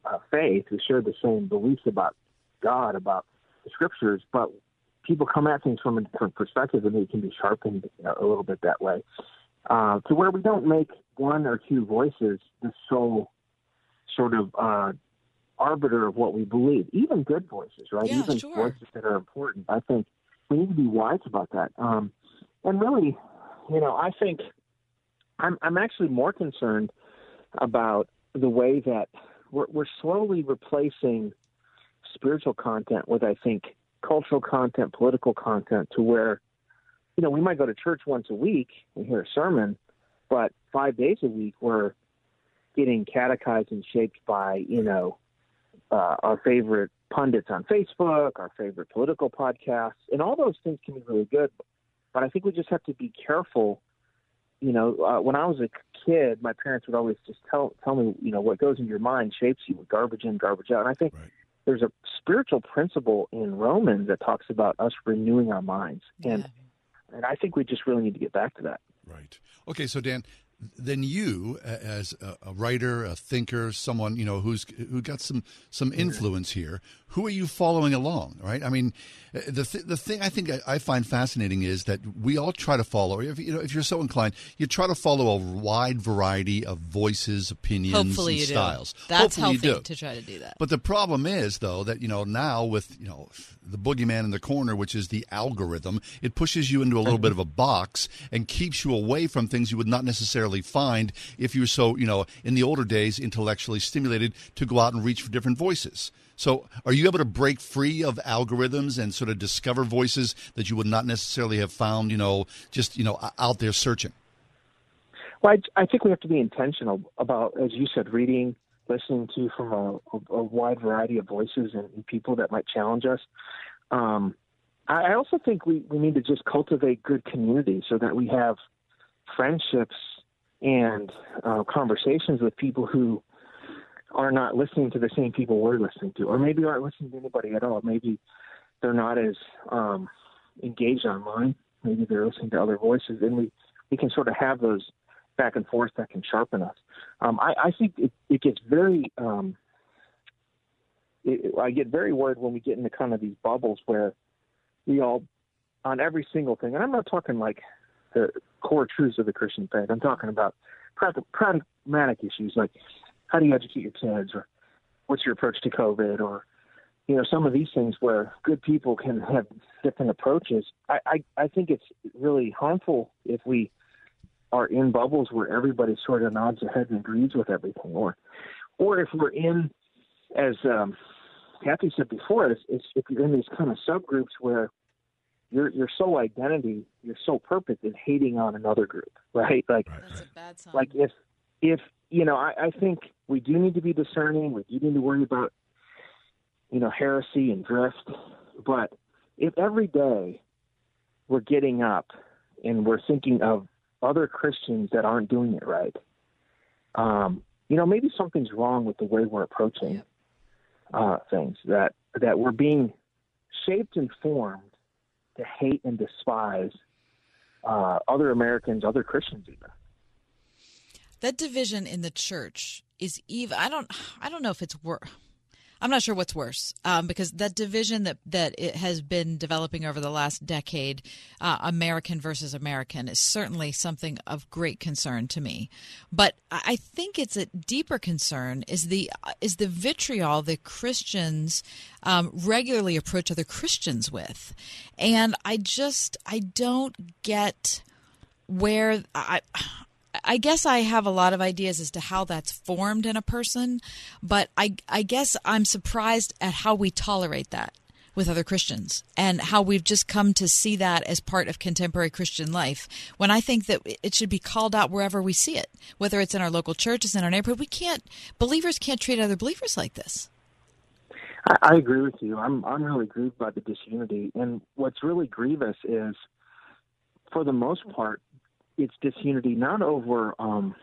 uh, faith, we share the same beliefs about God, about the scriptures, but people come at things from a different perspective, and it can be sharpened a little bit that way. Uh, to where we don't make one or two voices the sole sort of uh, arbiter of what we believe, even good voices, right? Yeah, even sure. voices that are important. I think we need to be wise about that. Um, and really, you know, I think I'm, I'm actually more concerned about the way that we're, we're slowly replacing spiritual content with, I think, cultural content, political content, to where, you know, we might go to church once a week and hear a sermon, but five days a week we're getting catechized and shaped by, you know, uh, our favorite pundits on Facebook, our favorite political podcasts, and all those things can be really good. But I think we just have to be careful. You know, uh, when I was a kid, my parents would always just tell tell me, you know, what goes in your mind shapes you. Garbage in, garbage out. And I think there's a spiritual principle in Romans that talks about us renewing our minds, and and I think we just really need to get back to that. Right. Okay, so Dan, then you, as a, a writer, a thinker, someone you know who's who got some some influence here, who are you following along? Right. I mean, uh, the th- the thing I think I, I find fascinating is that we all try to follow. If you know, if you're so inclined, you try to follow a wide variety of voices, opinions, Hopefully and you do. styles. That's Hopefully you healthy do. to try to do that. But the problem is, though, that you know now with you know the boogeyman in the corner, which is the algorithm, it pushes you into a little bit of a box and keeps you away from things you would not necessarily find if you were so you know in the older days intellectually stimulated to go out and reach for different voices. So, are you able to break free of algorithms and sort of discover voices that you would not necessarily have found, you know, just you know out there searching? Well, I, I think we have to be intentional about, as you said, reading, listening to from a, a, a wide variety of voices and, and people that might challenge us. Um, I, I also think we, we need to just cultivate good community so that we have friendships and uh, conversations with people who are not listening to the same people we're listening to, or maybe aren't listening to anybody at all. Maybe they're not as um, engaged online. Maybe they're listening to other voices, and we we can sort of have those back and forth that can sharpen us. Um, I, I think it, it gets very. Um, it, I get very worried when we get into kind of these bubbles where we all, on every single thing, and I'm not talking like the core truths of the Christian faith. I'm talking about prag- pragmatic issues like how do you educate your kids, or what's your approach to COVID, or you know some of these things where good people can have different approaches. I, I, I think it's really harmful if we are in bubbles where everybody sort of nods their head and agrees with everything, or or if we're in, as um, Kathy said before, is if you're in these kind of subgroups where your your sole identity, your sole purpose is hating on another group, right? Like, that's a bad sign. like if if you know, I, I think we do need to be discerning. We do need to worry about you know heresy and drift, but if every day we're getting up and we're thinking of other Christians that aren't doing it right, um, you know, maybe something's wrong with the way we're approaching uh, things. That that we're being shaped and formed to hate and despise uh, other Americans, other Christians, even. That division in the church is even. I don't. I don't know if it's worse. I'm not sure what's worse um, because that division that that it has been developing over the last decade, uh, American versus American, is certainly something of great concern to me. But I think it's a deeper concern is the is the vitriol that Christians um, regularly approach other Christians with, and I just I don't get where I. I guess I have a lot of ideas as to how that's formed in a person, but I, I guess I'm surprised at how we tolerate that with other Christians and how we've just come to see that as part of contemporary Christian life. When I think that it should be called out wherever we see it, whether it's in our local churches, in our neighborhood, we can't, believers can't treat other believers like this. I, I agree with you. I'm I'm really grieved by the disunity, and what's really grievous is, for the most part, it's disunity not over um,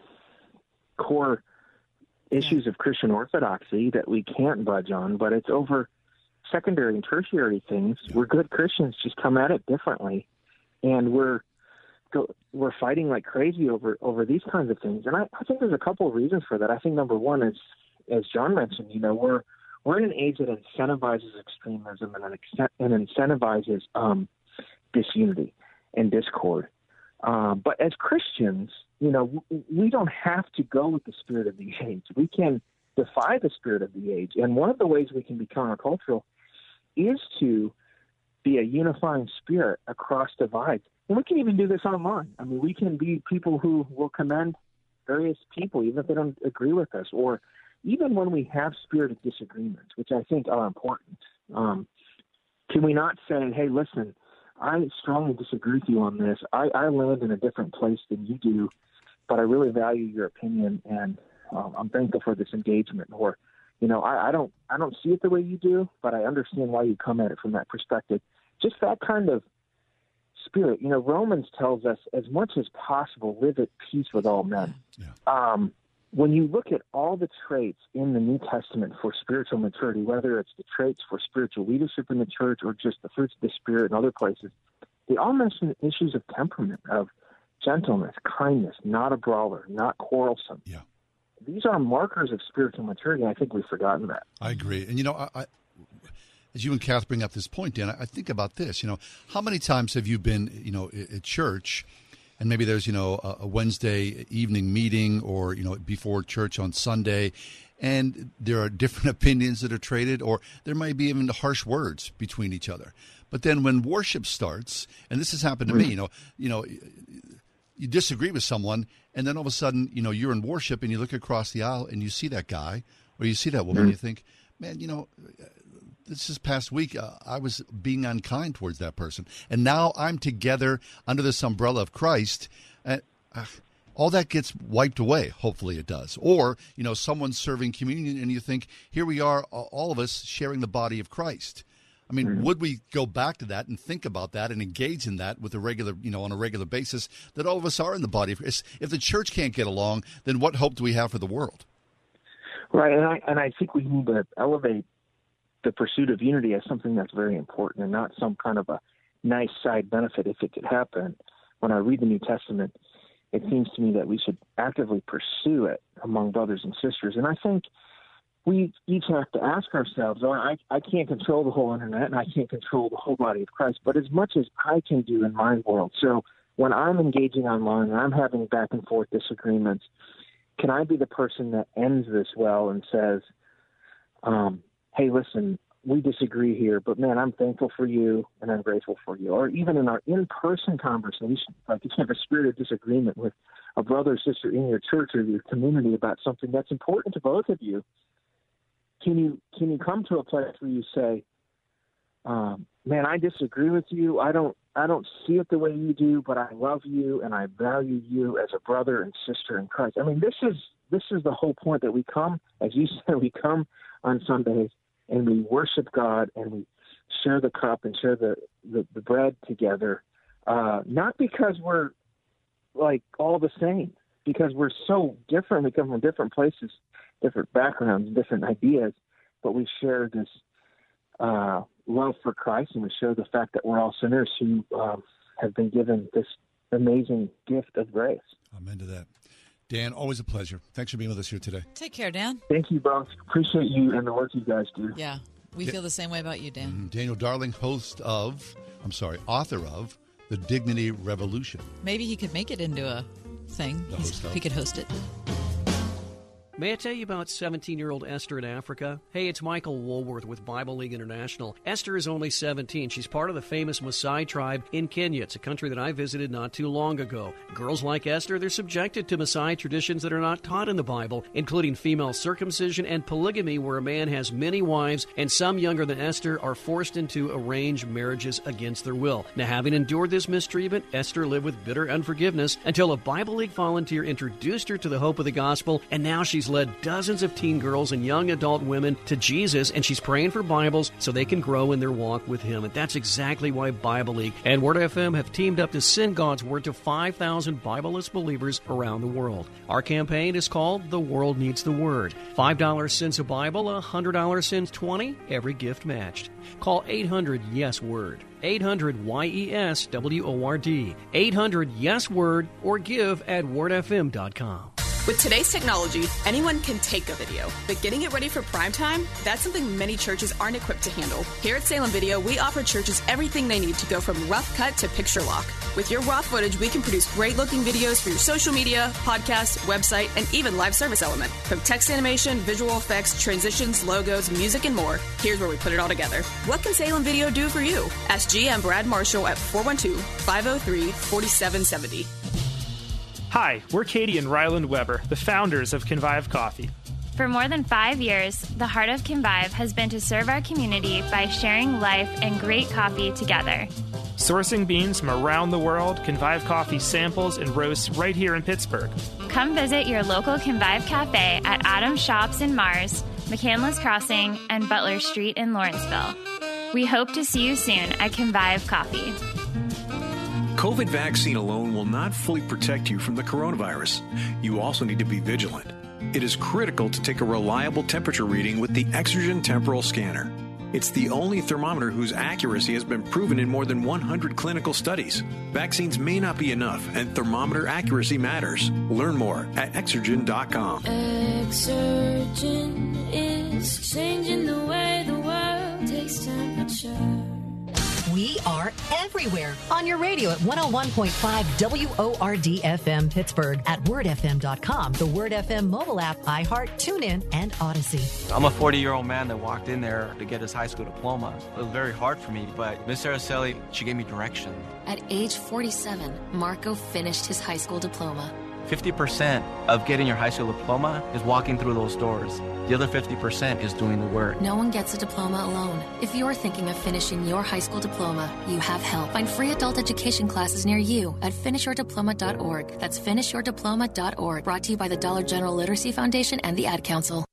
core issues of Christian orthodoxy that we can't budge on, but it's over secondary and tertiary things We're good Christians just come at it differently, and we're go, we're fighting like crazy over over these kinds of things. And I, I think there's a couple of reasons for that. I think number one is, as John mentioned, you know, we're we're in an age that incentivizes extremism and, and incentivizes um, disunity and discord. Um, but as Christians, you know, we don't have to go with the spirit of the age. We can defy the spirit of the age. And one of the ways we can be countercultural is to be a unifying spirit across divides. And we can even do this online. I mean, we can be people who will commend various people, even if they don't agree with us, or even when we have spirited disagreements, which I think are important. Um, can we not say, hey, listen, I strongly disagree with you on this. I, I land in a different place than you do, but I really value your opinion, and um, I'm thankful for this engagement. Or, you know, I, I don't I don't see it the way you do, but I understand why you come at it from that perspective. Just that kind of spirit. You know, Romans tells us as much as possible live at peace with all men. Yeah. Um, when you look at all the traits in the New Testament for spiritual maturity, whether it's the traits for spiritual leadership in the church or just the fruits of the Spirit in other places, they all mention issues of temperament, of gentleness, kindness, not a brawler, not quarrelsome. Yeah. These are markers of spiritual maturity, and I think we've forgotten that. I agree. And, you know, I, I as you and Kath bring up this point, Dan, I, I think about this. You know, how many times have you been, you know, at church – and maybe there's you know a, Wednesday evening meeting or you know before church on Sunday, and there are different opinions that are traded, or there might be even harsh words between each other. But then when worship starts, and this has happened to me, you know, you know, you disagree with someone, and then all of a sudden, you know, you're in worship and you look across the aisle and you see that guy or you see that woman, mm-hmm. you think, man, you know, this past week, uh, I was being unkind towards that person, and now I'm together under this umbrella of Christ. And, uh, all that gets wiped away. Hopefully, it does. Or you know, someone's serving communion, and you think, here we are, all of us sharing the body of Christ. I mean, mm-hmm. would we go back to that and think about that and engage in that with a regular, you know, on a regular basis? That all of us are in the body of Christ. If the church can't get along, then what hope do we have for the world? Right, and I and I think we need to elevate the pursuit of unity as something that's very important and not some kind of a nice side benefit if it could happen. When I read the New Testament, it seems to me that we should actively pursue it among brothers and sisters. And I think we each have to ask ourselves, oh, I, I can't control the whole internet and I can't control the whole body of Christ, but as much as I can do in my world. So when I'm engaging online and I'm having back and forth disagreements, can I be the person that ends this well and says, um, hey, listen, we disagree here, but man, I'm thankful for you and I'm grateful for you. Or even in our in person conversation, like you have a spirit of disagreement with a brother or sister in your church or your community about something that's important to both of you. Can you can you come to a place where you say, um, man, I disagree with you. I don't I don't see it the way you do, but I love you and I value you as a brother and sister in Christ. I mean, this is this is the whole point that we come, as you said, we come on Sundays and we worship God and we share the cup and share the, the, the bread together, uh, not because we're like all the same, because we're so different. We come from different places, different backgrounds, different ideas, but we share this uh, love for Christ and we share the fact that we're all sinners who um, have been given this amazing gift of grace. Amen to that. Dan, always a pleasure. Thanks for being with us here today. Take care, Dan. Thank you both. Appreciate you and the work you guys do. Yeah, we feel the same way about you, Dan. Mm-hmm. Daniel Darling, host of, I'm sorry, author of The Dignity Revolution. Maybe he could make it into a thing. He could host it. May I tell you about 17 year old Esther in Africa? Hey, it's Michael Woolworth with Bible League International. Esther is only 17. She's part of the famous Maasai tribe in Kenya. It's a country that I visited not too long ago. Girls like Esther, they're subjected to Maasai traditions that are not taught in the Bible, including female circumcision and polygamy, where a man has many wives, and some younger than Esther are forced into arranged marriages against their will. Now, having endured this mistreatment, Esther lived with bitter unforgiveness until a Bible League volunteer introduced her to the hope of the gospel, and now she's led dozens of teen girls and young adult women to Jesus, and she's praying for Bibles so they can grow in their walk with Him. And that's exactly why Bible League and Word FM have teamed up to send God's Word to 5,000 Bibleless believers around the world. Our campaign is called The World Needs the Word. $5 sends a Bible, $100 sends 20, every gift matched. Call 800 Yes Word. 800 YES WORD. 800 Yes Word or give at wordfm.com. With today's technology, anyone can take a video, but getting it ready for prime time, that's something many churches aren't equipped to handle. Here at Salem Video, we offer churches everything they need to go from rough cut to picture lock. With your raw footage, we can produce great looking videos for your social media, podcast, website, and even live service element. From text animation, visual effects, transitions, logos, music, and more, here's where we put it all together. What can Salem Video do for you? Ask GM Brad Marshall at 412 503 4770. Hi, we're Katie and Ryland Weber, the founders of Convive Coffee. For more than five years, the heart of Convive has been to serve our community by sharing life and great coffee together. Sourcing beans from around the world, Convive Coffee samples and roasts right here in Pittsburgh. Come visit your local Convive Cafe at Adams Shoppes in Mars, McCandless Crossing, and Butler Street in Lawrenceville. We hope to see you soon at Convive Coffee. COVID vaccine alone will not fully protect you from the coronavirus. You also need to be vigilant. It is critical to take a reliable temperature reading with the Exergen Temporal Scanner. It's the only thermometer whose accuracy has been proven in more than 100 clinical studies. Vaccines may not be enough, and thermometer accuracy matters. Learn more at exergen.com. Exergen is changing the way the world takes temperature. We are everywhere on your radio at 101.5 WORD FM Pittsburgh, at wordfm.com, the Word FM mobile app, iHeart, TuneIn, and Audacy. I'm a 40 year old man that walked in there to get his high school diploma. It was very hard for me, but Miss Araceli, she gave me direction. At age 47, Marco finished his high school diploma. 50% of getting your high school diploma is walking through those doors. The other 50% is doing the work. No one gets a diploma alone. If you're thinking of finishing your high school diploma, you have help. Find free adult education classes near you at finishyourdiploma.org. That's finishyourdiploma.org. Brought to you by the Dollar General Literacy Foundation and the Ad Council.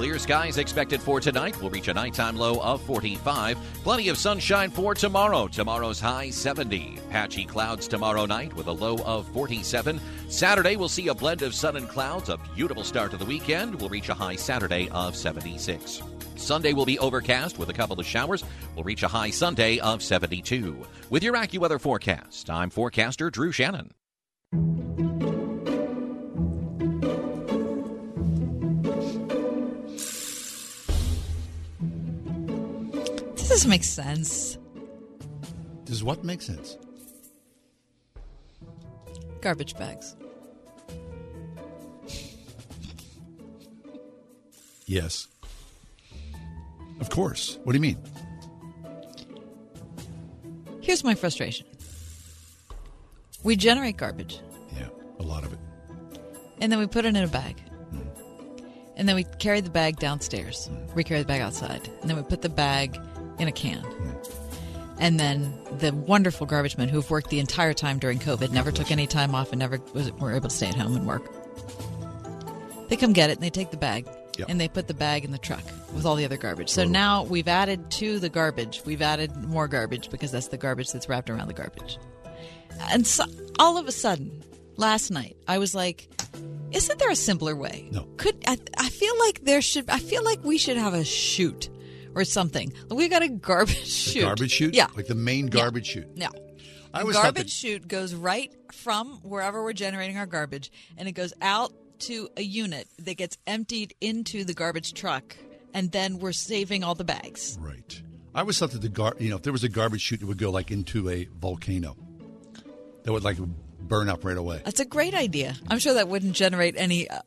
Clear skies expected for tonight. We'll reach a nighttime low of 45. Plenty of sunshine for tomorrow. Tomorrow's high 70. Patchy clouds tomorrow night with a low of 47. Saturday, we'll see a blend of sun and clouds. A beautiful start to the weekend. We'll reach a high Saturday of 76. Sunday will be overcast with a couple of showers. We'll reach a high Sunday of 72. With your AccuWeather forecast, I'm forecaster Drew Shannon. This make sense. Does what make sense? Garbage bags. Yes. Of course. What do you mean? Here's my frustration. We generate garbage. Yeah, a lot of it. And then we put it in a bag. Mm. And then we carry the bag downstairs. Mm. We carry the bag outside. And then we put the bag in a can. And then the wonderful garbage men who've worked the entire time during COVID, never took any time off and never was, were able to stay at home and work. They come get it and they take the bag Yep. and they put the bag in the truck with all the other garbage. So now we've added to the garbage, we've added more garbage because that's the garbage that's wrapped around the garbage. And so, all of a sudden, last night, I was like, isn't there a simpler way? No. Could I, I feel like there should I feel like we should have a chute or something. We got a garbage The chute. garbage chute? Yeah. Like the main garbage chute. No. I The garbage that- chute goes right from wherever we're generating our garbage and it goes out to a unit that gets emptied into the garbage truck and then we're saving all the bags. Right. I always thought that the gar, you know, if there was a garbage chute, it would go like into a volcano. That would like burn up right away. That's a great idea. I'm sure that wouldn't generate any uh,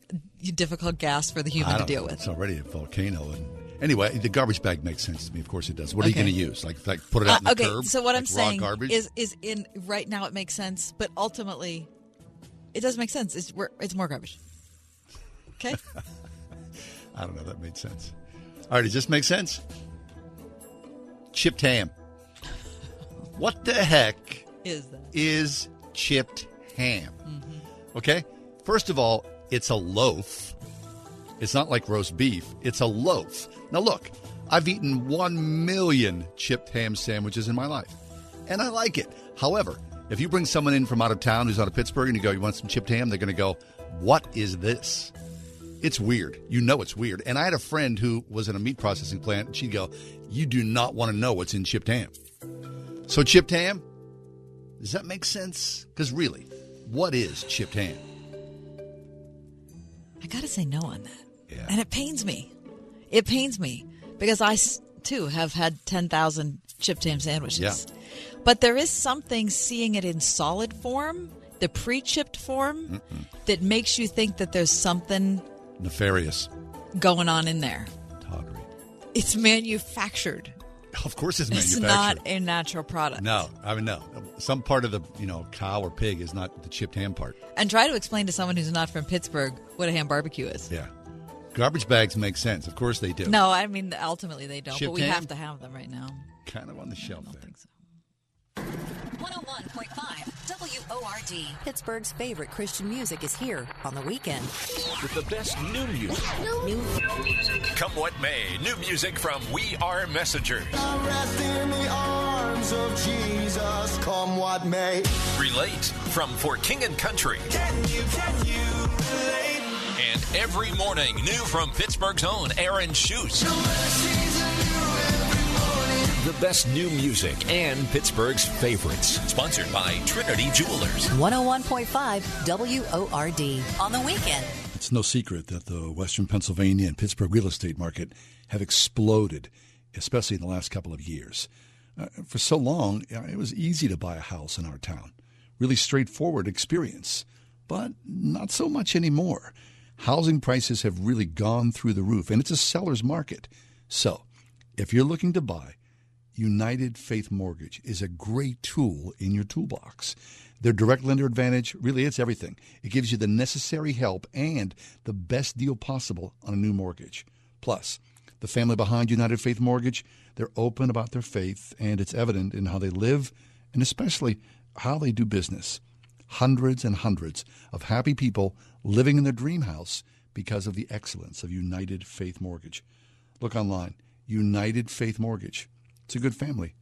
difficult gas for the human to deal with. It's already a volcano, and anyway, the garbage bag makes sense to me. Of course, it does. What are you going to use? Like, like put it out Uh, in the okay, curb? so what I'm saying garbage? is is in right now it makes sense, but ultimately it doesn't make sense. It's we're, it's more garbage. Okay? I don't know. That made sense. All right, does this make sense? Chipped ham. What the heck Is that? is chipped ham. Okay? First of all, it's a loaf. It's not like roast beef, it's a loaf. Now, look, I've eaten one million chipped ham sandwiches in my life, and I like it. However, if you bring someone in from out of town who's out of Pittsburgh and you go, You want some chipped ham? They're going to go, What is this? It's weird. You know it's weird. And I had a friend who was in a meat processing plant, and she'd go, You do not want to know what's in chipped ham. So, chipped ham, does that make sense? Because really, what is chipped ham? I got to say no on that. And it pains me. It pains me because I too have had 10,000 chipped ham sandwiches. Yeah. But there is something seeing it in solid form, the pre chipped form, that makes you think that there's something Nefarious. going on in there. It's manufactured. Of course, it's manufactured. It's not a natural product. No, I mean no. Some part of the you know cow or pig is not the chipped ham part. And try to explain to someone who's not from Pittsburgh what a ham barbecue is. Yeah, garbage bags make sense. Of course they do. No, I mean ultimately they don't, Chipped but we ham? have to have them right now. kind of on the shelf there. 101.5 WORD. Pittsburgh's favorite Christian music is here on the weekend. With the best new music. New music, Come what may, new music from We Are Messengers. in the arms of Jesus, come what may. Relate from For King and Country. Can you, can you relate? And every morning, new from Pittsburgh's own Aaron Shust. The best new music and Pittsburgh's favorites. Sponsored by Trinity Jewelers. 101.5 WORD. On the weekend. It's no secret that the Western Pennsylvania and Pittsburgh real estate market have exploded, especially in the last couple of years. Uh, for so long, uh, it was easy to buy a house in our town. Really straightforward experience, but not so much anymore. Housing prices have really gone through the roof, and it's a seller's market. So, if you're looking to buy, United Faith Mortgage is a great tool in your toolbox. Their direct lender advantage really it's everything. It gives you the necessary help and the best deal possible on a new mortgage. Plus, the family behind United Faith Mortgage, they're open about their faith and it's evident in how they live and especially how they do business. Hundreds and hundreds of happy people living in the dream house because of the excellence of United Faith Mortgage. Look online, United Faith Mortgage. It's a good family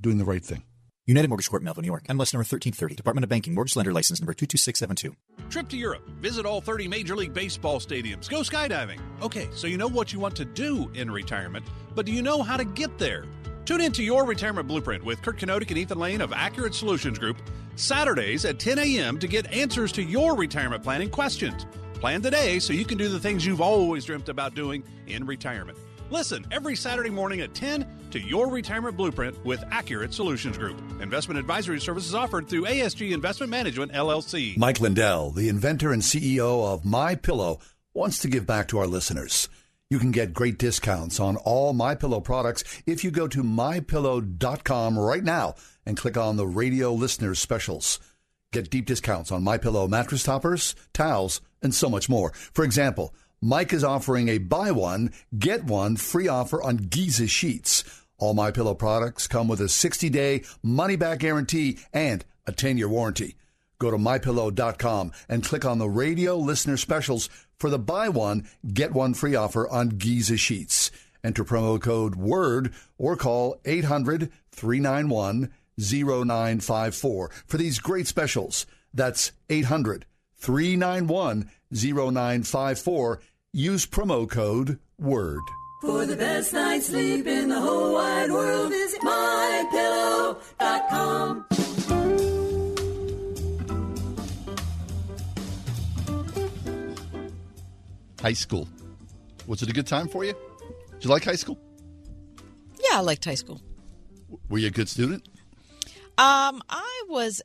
doing the right thing. United Mortgage Corp, Melville, New York. MLS number 1330. Department of Banking. Mortgage Lender License number 22672. Trip to Europe. Visit all 30 Major League Baseball stadiums. Go skydiving. Okay, so you know what you want to do in retirement, but do you know how to get there? Tune in to Your Retirement Blueprint with Kurt Kenotic and Ethan Lane of Accurate Solutions Group Saturdays at 10 a.m. to get answers to your retirement planning questions. Plan today so you can do the things you've always dreamt about doing in retirement. Listen every Saturday morning at 10 to Your Retirement Blueprint with Accurate Solutions Group. Investment advisory services offered through ASG Investment Management, LLC. Mike Lindell, the inventor and CEO of My Pillow, wants to give back to our listeners. You can get great discounts on all My Pillow products if you go to mypillow.com right now and click on the radio listeners specials. Get deep discounts on My Pillow mattress toppers, towels, and so much more. For example, Mike is offering a buy one, get one free offer on Giza sheets. All My Pillow products come with a 60-day money-back guarantee and a 10-year warranty. Go to mypillow.com and click on the radio listener specials for the buy one, get one free offer on Giza sheets. Enter promo code WORD or call 800 391 0954 for these great specials. That's 800 391 0954. Use promo code WORD. For the best night's sleep in the whole wide world, visit mypillow.com. High school. Was it a good time for you? Did you like high school? Yeah, I liked high school. Were you a good student? Um, I was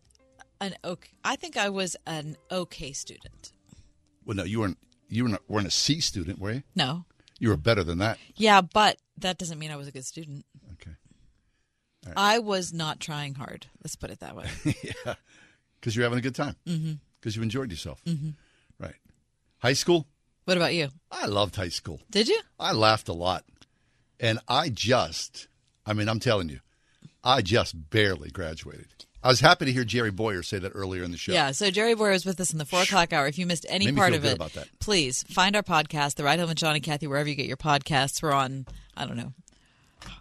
an okay. I think I was an okay student. Well, no, you weren't. You weren't, weren't a C student, were you? No. You were better than that. Yeah, but that doesn't mean I was a good student. Okay. I was not trying hard. Let's put it that way. yeah, because you're having a good time. Because you enjoyed yourself. Mhm. Right. High school. What about you? I loved high school. Did you? I laughed a lot, and I just. I mean, I'm telling you, I just barely graduated. I was happy to hear Jerry Bowyer say that earlier in the show. Yeah, so Jerry Bowyer was with us in the four o'clock hour. If you missed any Made part of it, please find our podcast, The Ride Home with John and Kathy, wherever you get your podcasts. We're on, I don't know,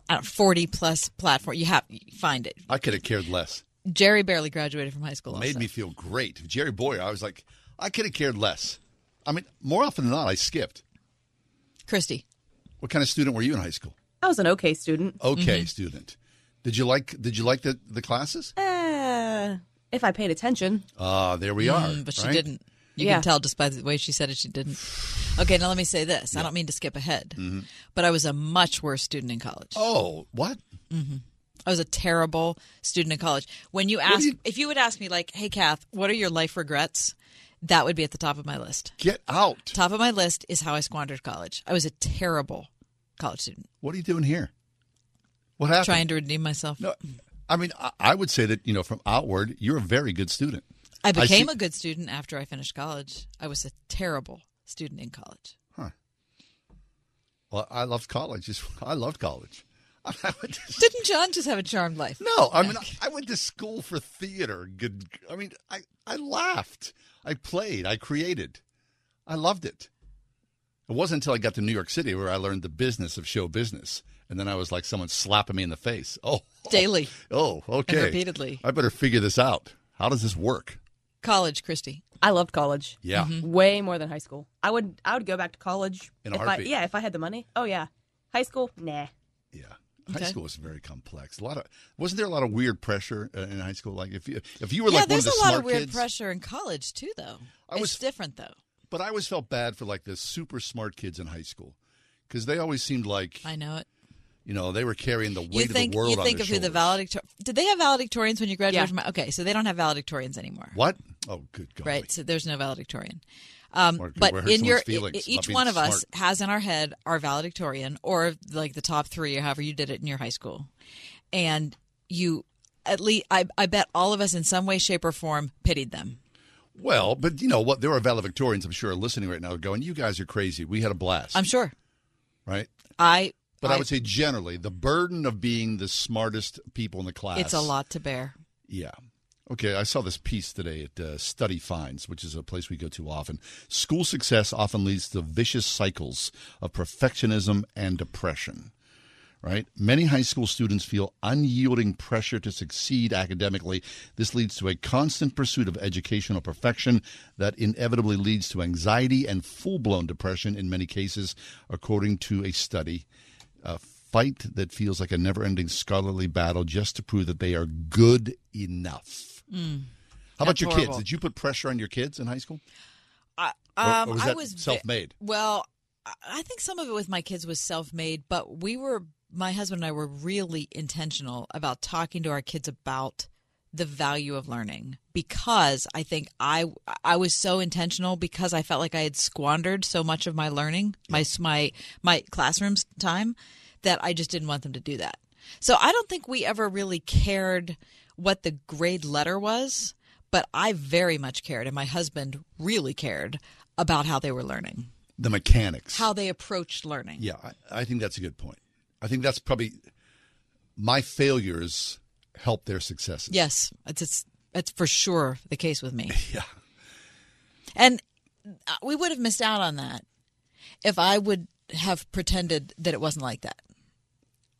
I don't, 40 plus platform. You have you find it. I could have cared less. Jerry barely graduated from high school. Made also. me feel great. Jerry Bowyer, I was like, I could have cared less. I mean, more often than not, I skipped. Christy. What kind of student were you in high school? I was an okay student. Okay, student. Did you like Did you like the the classes? Uh, if I paid attention. Ah, there we are. Mm, but she right? didn't. You Yeah. can tell just by the way she said it, she didn't. Okay, now let me say this. I don't mean to skip ahead, Mhm. but I was a much worse student in college. Oh, what? hmm I was a terrible student in college. When you ask, you- if you would ask me, like, "Hey, Kath, what are your life regrets?" That would be at the top of my list. Get out. Top of my list is how I squandered college. I was a terrible college student. What are you doing here? What happened? Trying to redeem myself. No, I mean, I, I would say that you know, from outward, you're a very good student. I became see- a good student after I finished college. I was a terrible student in college. Huh. Well, I loved college. I loved college. I went to- Didn't John just have a charmed life? No, I mean, I went to school for theater. Good. I mean, I I laughed. I played. I created. I loved it. It wasn't until I got to New York City where I learned the business of show business, and then I was like someone slapping me in the face. Oh, Daily. Oh, okay. And repeatedly. I better figure this out. How does this work? College, Christy. I loved college. Yeah. Mm-hmm. Mhm. Way more than high school. I would I would go back to college In a if I heartbeat. yeah, if I had the money. Oh yeah. High school? Nah. High Okay. school was very complex. A lot of wasn't there a lot of weird pressure uh, in high school? Like if you if you were yeah, like one of there's a lot of weird kids, pressure in college too, though. I it's was- different though. but I always felt bad for like the super smart kids in high school because they always seemed like I know it. you know they were carrying the weight You of the world you on think of who the shoulders. valedictorian? Did they have valedictorians when you graduated? Yeah. From, okay, so they don't have valedictorians anymore. What? Oh, good God! Right, so there's no valedictorian. Um, but in your feelings each one of us has in our head our valedictorian or like the top three or however you did it in your high school, and you at least I, I bet all of us in some way, shape, or form pitied them. Well, but you know what? There are valedictorians, I'm sure, are listening right now, going, "You guys are crazy. We had a blast." I'm sure. right. I But I, would say generally, the burden of being the smartest people in the class. it's a lot to bear. Yeah. Okay, I saw this piece today at uh, Study Finds, which is a place we go to often. School success often leads to vicious cycles of perfectionism and depression. Right? Many high school students feel unyielding pressure to succeed academically. This leads to a constant pursuit of educational perfection that inevitably leads to anxiety and full blown depression in many cases, according to a study. A fight that feels like a never ending scholarly battle just to prove that they are good enough. Mm. How about your horrible. kids? Did you put pressure on your kids in high school? I, um, or was I was self-made? Well, I- I think some of it with my kids was self-made, but we were my husband and I were really intentional about talking to our kids about the value of learning because I think I I was so intentional because I felt like I had squandered so much of my learning, my my my classrooms time that I just didn't want them to do that. So I don't think we ever really cared what the grade letter was, but I very much cared and my husband really cared about how they were learning, The mechanics. how they approached learning. Yeah, I, I think that's a good point. I think that's probably my failures help their successes. Yes, it's it's, it's for sure the case with me. Yeah. And uh, we would have missed out on that if I would have pretended that it wasn't like that.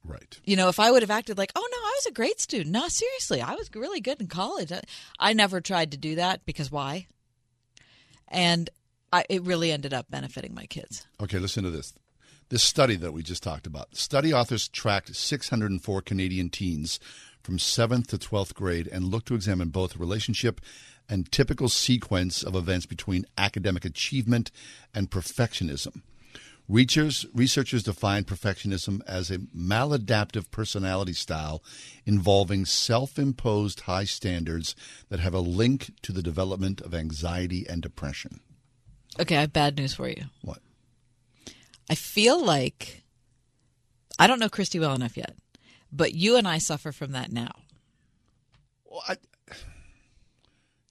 Right. You know, if I would have acted like, "Oh no, I was a great student." No, seriously, I was really good in college. I, I never tried to do that because why? And I, it really ended up benefiting my kids. Okay, listen to this. This study that we just talked about. Study authors tracked 604 Canadian teens from 7th to 12th grade and looked to examine both the relationship and typical sequence of events between academic achievement and perfectionism. Researchers, researchers define perfectionism as a maladaptive personality style involving self imposed high standards that have a link to the development of anxiety and depression. Okay, I have bad news for you. What? I feel like I don't know Christy well enough yet, but you and I suffer from that now. Well, I,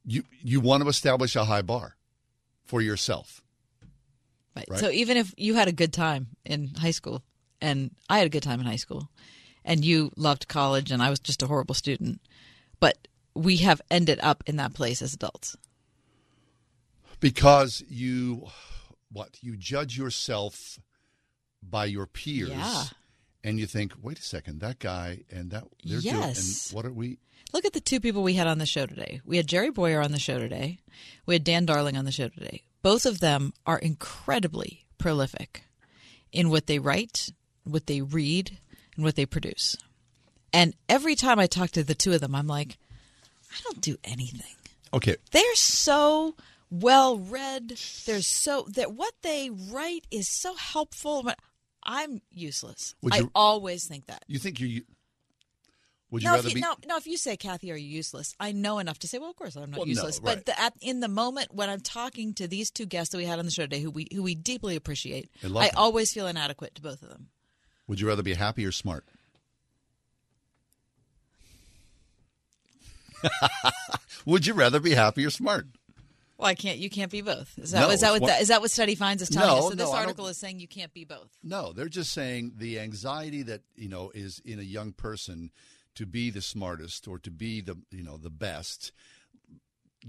You, you want to establish a high bar for yourself. Right. Right. So even if you had a good time in high school, and I had a good time in high school, and you loved college, and I was just a horrible student, but we have ended up in that place as adults? because you what you judge yourself by your peers Yeah. and you think wait a second that guy and that they're doing and what are we Look at the two people we had on the show today. We had Jerry Bowyer on the show today. We had Dan Darling on the show today. Both of them are incredibly prolific in what they write, what they read, and what they produce. And every time I talk to the two of them, I'm like, I don't do anything. okay They're so well read. They're so that what they write is so helpful. But I'm useless. Would I you- always think that. you think you would you no, rather if you, be no, no. If you say, "Kathy, are you useless?" I know enough to say, "Well, of course I'm not Well, no, useless." right. But the, at, in the moment when I'm talking to these two guests that we had on the show today, who we who we deeply appreciate, I always feel inadequate to both of them. would you rather be happy or smart would you rather be happy or smart Well, I can't. You can't be both. Is that, No, is that what one- the, is that what study finds us telling No, us? So this no, article is saying you can't be both. No, they're just saying the anxiety that you know is in a young person to be the smartest or to be the you know the best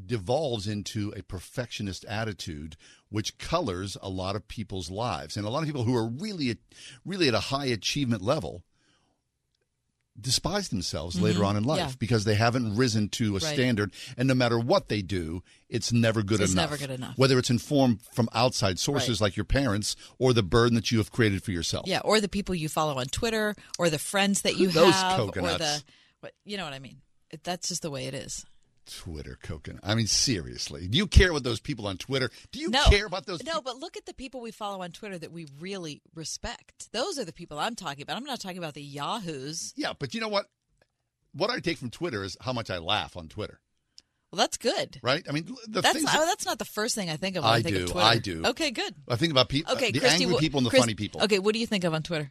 devolves into a perfectionist attitude which colors a lot of people's lives. And a lot of people who are really really at a high achievement level despise themselves later Mhm. on in life Yeah. because they haven't risen to a Right. standard and no matter what they do it's never good It's enough never good enough. whether it's informed from outside sources Right. like your parents or the burden that you have created for yourself Yeah, or the people you follow on Twitter, or the friends that you Those have, or coconuts. the what you know what I mean. That's just the way it is. Twitter coconut. I mean, seriously, do you care what those people on Twitter? Do you no, care about those? No, but look at the people we follow on Twitter that we really respect. Those are the people I'm talking about. I'm not talking about the yahoos. Yeah, but you know what? What I take from Twitter is how much I laugh on Twitter. Well, that's good. Right? I mean, the that's things not, that- oh, that's not the first thing I think of when I, I think do, of Twitter. I do. Okay, good. I think about people, Okay, the Christy, angry people and the Chris- funny people. Okay, what do you think of on Twitter?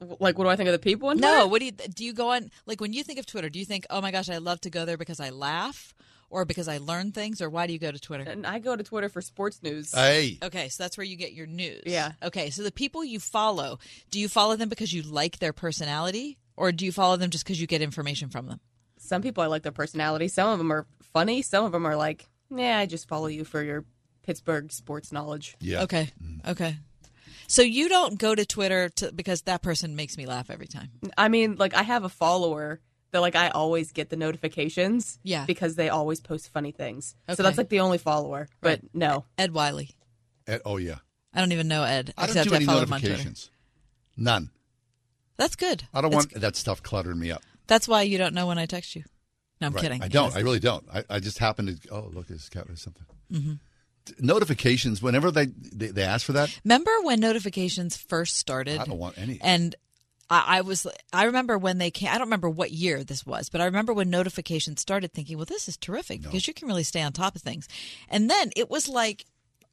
Like, what do I think of the people on No, what do you do? You go on like when you think of Twitter? Do you think, oh my gosh, I love to go there because I laugh, or because I learn things, or why do you go to Twitter? And I go to Twitter for sports news. Hey. Okay, so that's where you get your news. Yeah. Okay, so the people you follow, do you follow them because you like their personality, or do you follow them just because you get information from them? Some people I like their personality. Some of them are funny. Some of them are like, yeah, I just follow you for your Pittsburgh sports knowledge. Yeah. Okay. Mm. Okay. So you don't go to Twitter to, because that person makes me laugh every time. I mean, like I have a follower that like I always get the notifications. Yeah. Because they always post funny things. Okay. So that's like the only follower. But Right. no. Ed Wiley. Ed, oh yeah, I don't even know Ed. I don't except do any follow him on notifications. None. That's good. I don't That's want that stuff cluttering me up. That's why you don't know when I text you. No, I'm Right. kidding. I don't. I really don't. I, I just happen to. Oh, look, it's got something. hmm Notifications. Whenever they, they they ask for that, Remember when notifications first started? I don't want any. And I, I was, I remember when they came. I don't remember what year this was, but I remember when notifications started. Thinking, well, this is terrific because you can really stay on top of things. And then it was like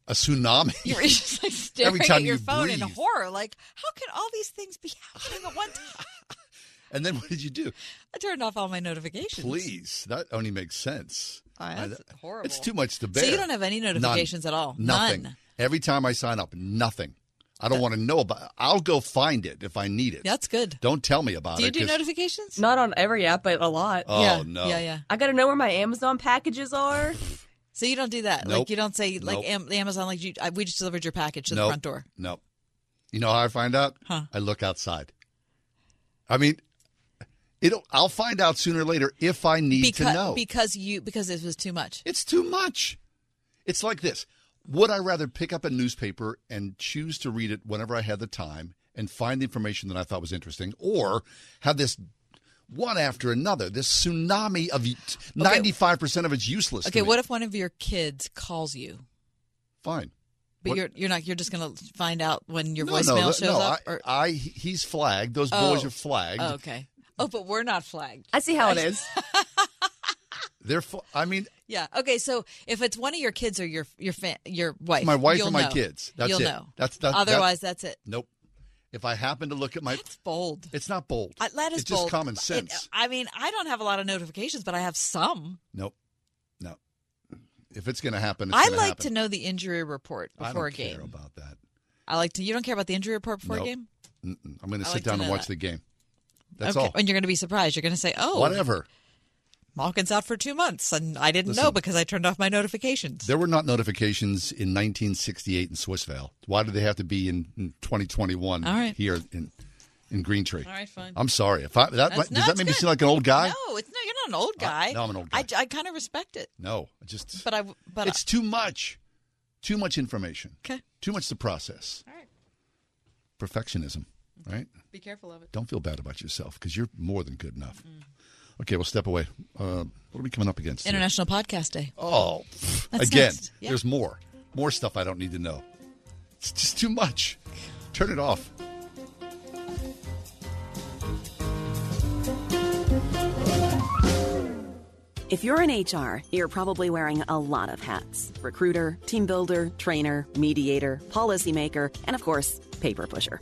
a tsunami. you were just like staring Every time at your you phone in horror. Like, how can all these things be happening at one time? And then what did you do? I turned off all my notifications. Please, that only makes sense. Oh, I- that's horrible. It's too much to bear. So bear. you don't have any None. notifications at all? Nothing. None. Every time I sign up, nothing. I don't want to know about. I'll go find it if I need it. That's good. Don't tell me about it. Do you it. do 'cause- notifications? Not on every app, but a lot. Oh, yeah. no. Yeah, yeah. I got to know where my Amazon packages are. So you don't do that. Nope. Like you don't say like Nope. Amazon like you. I, we just delivered your package to the front door. Nope. You know how I find out? Huh. I look outside. I mean, it'll. I'll find out sooner or later if I need because to know. because you because it was too much. It's too much. It's like this. Would I rather pick up a newspaper and choose to read it whenever I had the time and find the information that I thought was interesting, or have this one after another, this tsunami of ninety-five percent of it's useless? Okay, what if one of your kids calls you? Fine. But What- you're you're not you're just gonna find out when your No, voicemail no, shows no, up. I, or, I he's flagged. Those boys Oh. are flagged. Oh, okay. Oh, but we're not flagged. I see how it is. They're. Fl- I mean, Yeah. Okay. So if it's one of your kids or your your fa- your wife, my wife you'll or my know. kids. That's you'll it. know. That's that, Otherwise, that- that's it. Nope. If I happen to look at my, That's bold. it's not bold. I, that is it's just bold. common It- sense. I mean, I don't have a lot of notifications, but I have some. nope. No. If it's going to happen, it's I gonna like happen. to know the injury report I before don't a game. care about that. I like to. You don't care about the injury report before Nope. a game. Mm-mm. I'm going to sit like down and watch that. the game. That's okay. all. And you're going to be surprised. You're going to say, "Oh, Whatever. Malkin's out for two months, and I didn't know because I turned off my notifications. There were not notifications in 1968 in Swissvale. Why do they have to be in, in 2021 All right. here in in Green Tree? All right, fine. I'm sorry. If I, that, does no, that make me seem like an old guy? No, it's no. You're not an old guy. no, I'm an old I, I kind of respect it, No, I just but I. But it's too much. Too much information. Okay. Too much to process. All right. Perfectionism, right? Be careful of it. Don't feel bad about yourself because you're more than good enough. Okay, we'll step away. Uh, what are we coming up against? here? International Podcast Day. Oh, That's again. Yeah. there's more. More stuff I don't need to know. It's just too much. Turn it off. If you're in HR, you're probably wearing a lot of hats recruiter, team builder, trainer, mediator, policymaker, and of course, paper pusher.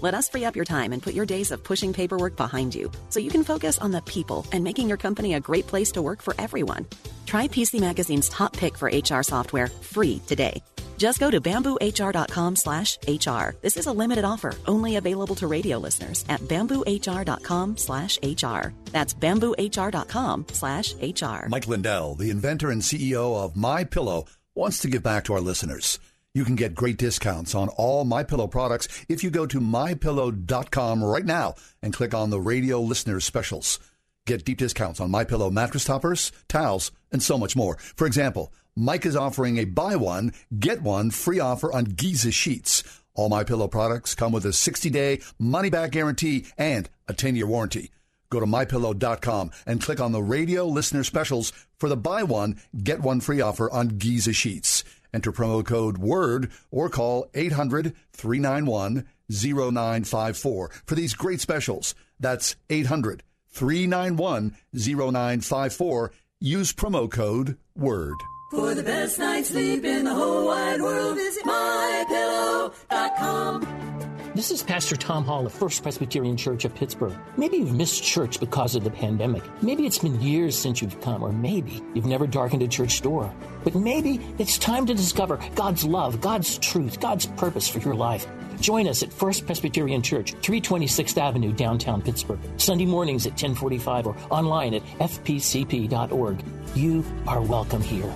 Let us free up your time and put your days of pushing paperwork behind you so you can focus on the people and making your company a great place to work for everyone. Try PC Magazine's top pick for HR software free today. Just go to bamboohr.com slash HR. This is a limited offer, only available to radio listeners at bamboohr.com slash HR. That's bamboohr.com slash HR. Mike Lindell, the inventor and CEO of My Pillow, wants to give back to our listeners. You can get great discounts on all My Pillow products if you go to mypillow.com right now and click on the radio listeners specials. Get deep discounts on My Pillow mattress toppers, towels, and so much more. For example, Mike is offering a buy one, get one free offer on Giza sheets. All My Pillow products come with a 60-day money-back guarantee and a 10-year warranty. Go to mypillow.com and click on the radio listener specials for the buy one, get one free offer on Giza sheets. Enter promo code WORD or call 800 391 0954 for these great specials. That's 800 391 0954. Use promo code WORD. For the best night's sleep in the whole wide world, visit mypillow.com. This is Pastor Tom Hall of First Presbyterian Church of Pittsburgh. Maybe you've missed church because of the pandemic. Maybe it's been years since you've come, or maybe you've never darkened a church door. But maybe it's time to discover God's love, God's truth, God's purpose for your life. Join us at First Presbyterian Church, 326th Avenue, downtown Pittsburgh. Sunday mornings at 1045 or online at fpcp.org. You are welcome here.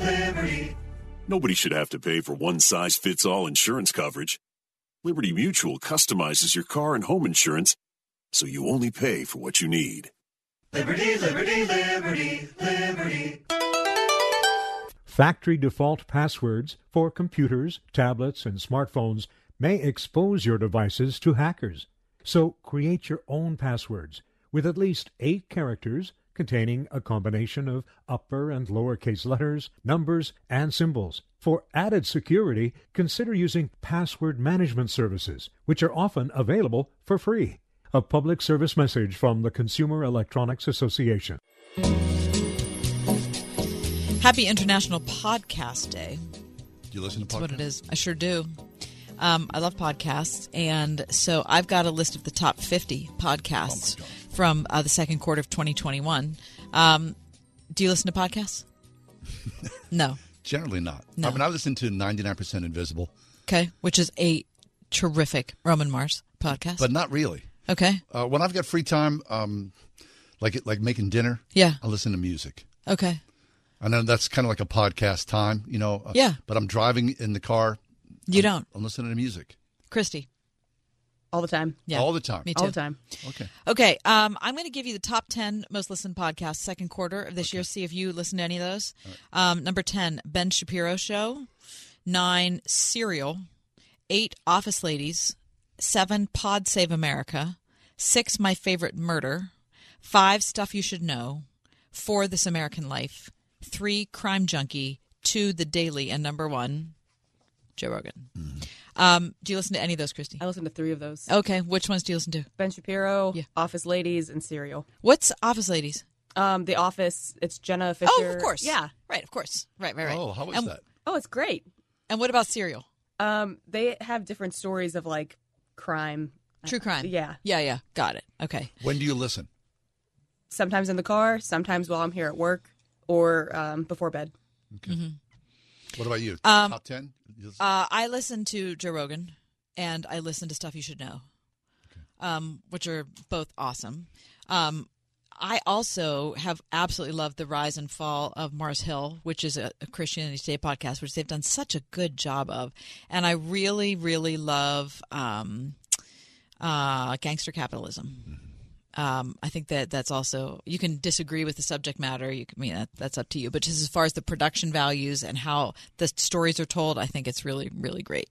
Liberty. Nobody should have to pay for one size fits all insurance coverage. Liberty Mutual customizes your car and home insurance so you only pay for what you need. Liberty, liberty, liberty, liberty. Factory default passwords for computers, tablets, and smartphones may expose your devices to hackers. So create your own passwords with at least eight characters containing a combination of upper and lowercase letters, numbers, and symbols. For added security, consider using password management services, which are often available for free. A public service message from the Consumer Electronics Association. Happy International Podcast Day. Do you listen to That's what it is. I sure do. Um, I love podcasts, and so I've got a list of the top 50 podcasts from uh, the second quarter of 2021. Um, do you listen to podcasts? no. Generally not. No. I mean, I listen to 99% Invisible, Okay, which is a terrific Roman Mars podcast. but not really. okay, Uh, when I've got free time, um, like like making dinner, Yeah. I listen to music. okay. I know that's kind of like a podcast time, you know. uh, Yeah. But I'm driving in the car. You don't, I'm listening to music Christy. All the time. Yeah, all the time. Me too. All the time. Okay. Okay, um, I'm going to give you the top 10 most listened podcasts second quarter of this year. See if you listen to any of those. Um, number 10, Ben Shapiro Show. 9, Serial. 8, Office Ladies. 7, Pod Save America. 6, My Favorite Murder. 5, Stuff You Should Know. 4, This American Life. 3, Crime Junkie. 2, The Daily. And number 1, Joe Rogan. Um, do you listen to any of those, Christy? I listen to three of those. Okay, which ones do you listen to? Ben Shapiro, yeah. Office Ladies, and Serial. What's Office Ladies? Um, The Office. It's Jenna Fischer. Oh, of course. Yeah. Right, of course. Right, right, right. Oh, how is And- that? Oh, it's great. And what about Serial? Um, they have different stories of like crime. True crime. Yeah. Yeah, yeah. Got it. Okay. When do you listen? Sometimes in the car, sometimes while I'm here at work, or um, before bed. Mhm. What about you? Um, Top ten? Uh, I listen to Joe Rogan, and I listen to stuff you should know, um, which are both awesome. Um, I also have absolutely loved the rise and fall of Mars Hill, which is a, a Christianity Today podcast, which they've done such a good job of, and I really, really love um, uh, gangster capitalism. Um, I think that that's also you can disagree with the subject matter. You can, I mean that, that's up to you. But just as far as the production values and how the stories are told, I think it's really really great.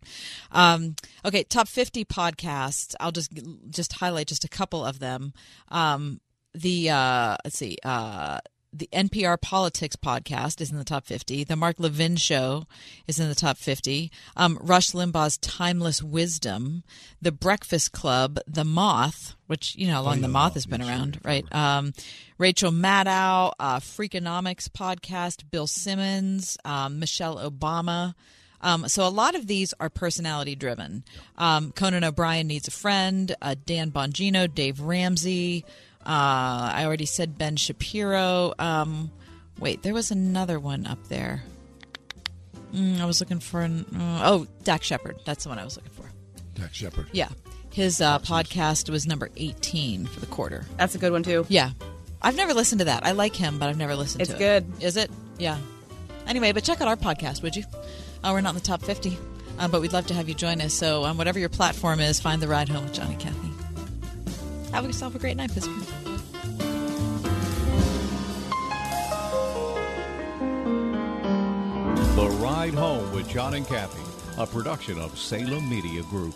Um, okay, top fifty podcasts. I'll just just highlight just a couple of them. Um, the uh, let's see. Uh, the NPR Politics podcast is in the top 50. The Mark Levin Show is in the top 50. Um, Rush Limbaugh's Timeless Wisdom. The Breakfast Club. The Moth, which, you know, how long The Moth has been around, right? Um, Rachel Maddow, uh, Freakonomics podcast. Bill Simmons. Um, Michelle Obama. Um, so a lot of these are personality driven. Um, Conan O'Brien needs a friend. Uh, Dan Bongino, Dave Ramsey. Uh, I already said Ben Shapiro. Um, wait, there was another one up there. Mm, I was looking for an. Uh, oh, Dax Shepard. That's the one I was looking for. Dax Shepard. Yeah, his uh, podcast was number eighteen for the quarter. That's a good one too. Yeah, I've never listened to that. I like him, but I've never listened It's to it. It's good. Is it? Yeah. Anyway, but check out our podcast, would you? Uh, we're not in the top fifty, uh, but we'd love to have you join us. So, on whatever your platform is, find the ride home with Johnny Kathy. Have yourself a great night, Pittsburgh. The Ride Home with John and Kathy, a production of Salem Media Group.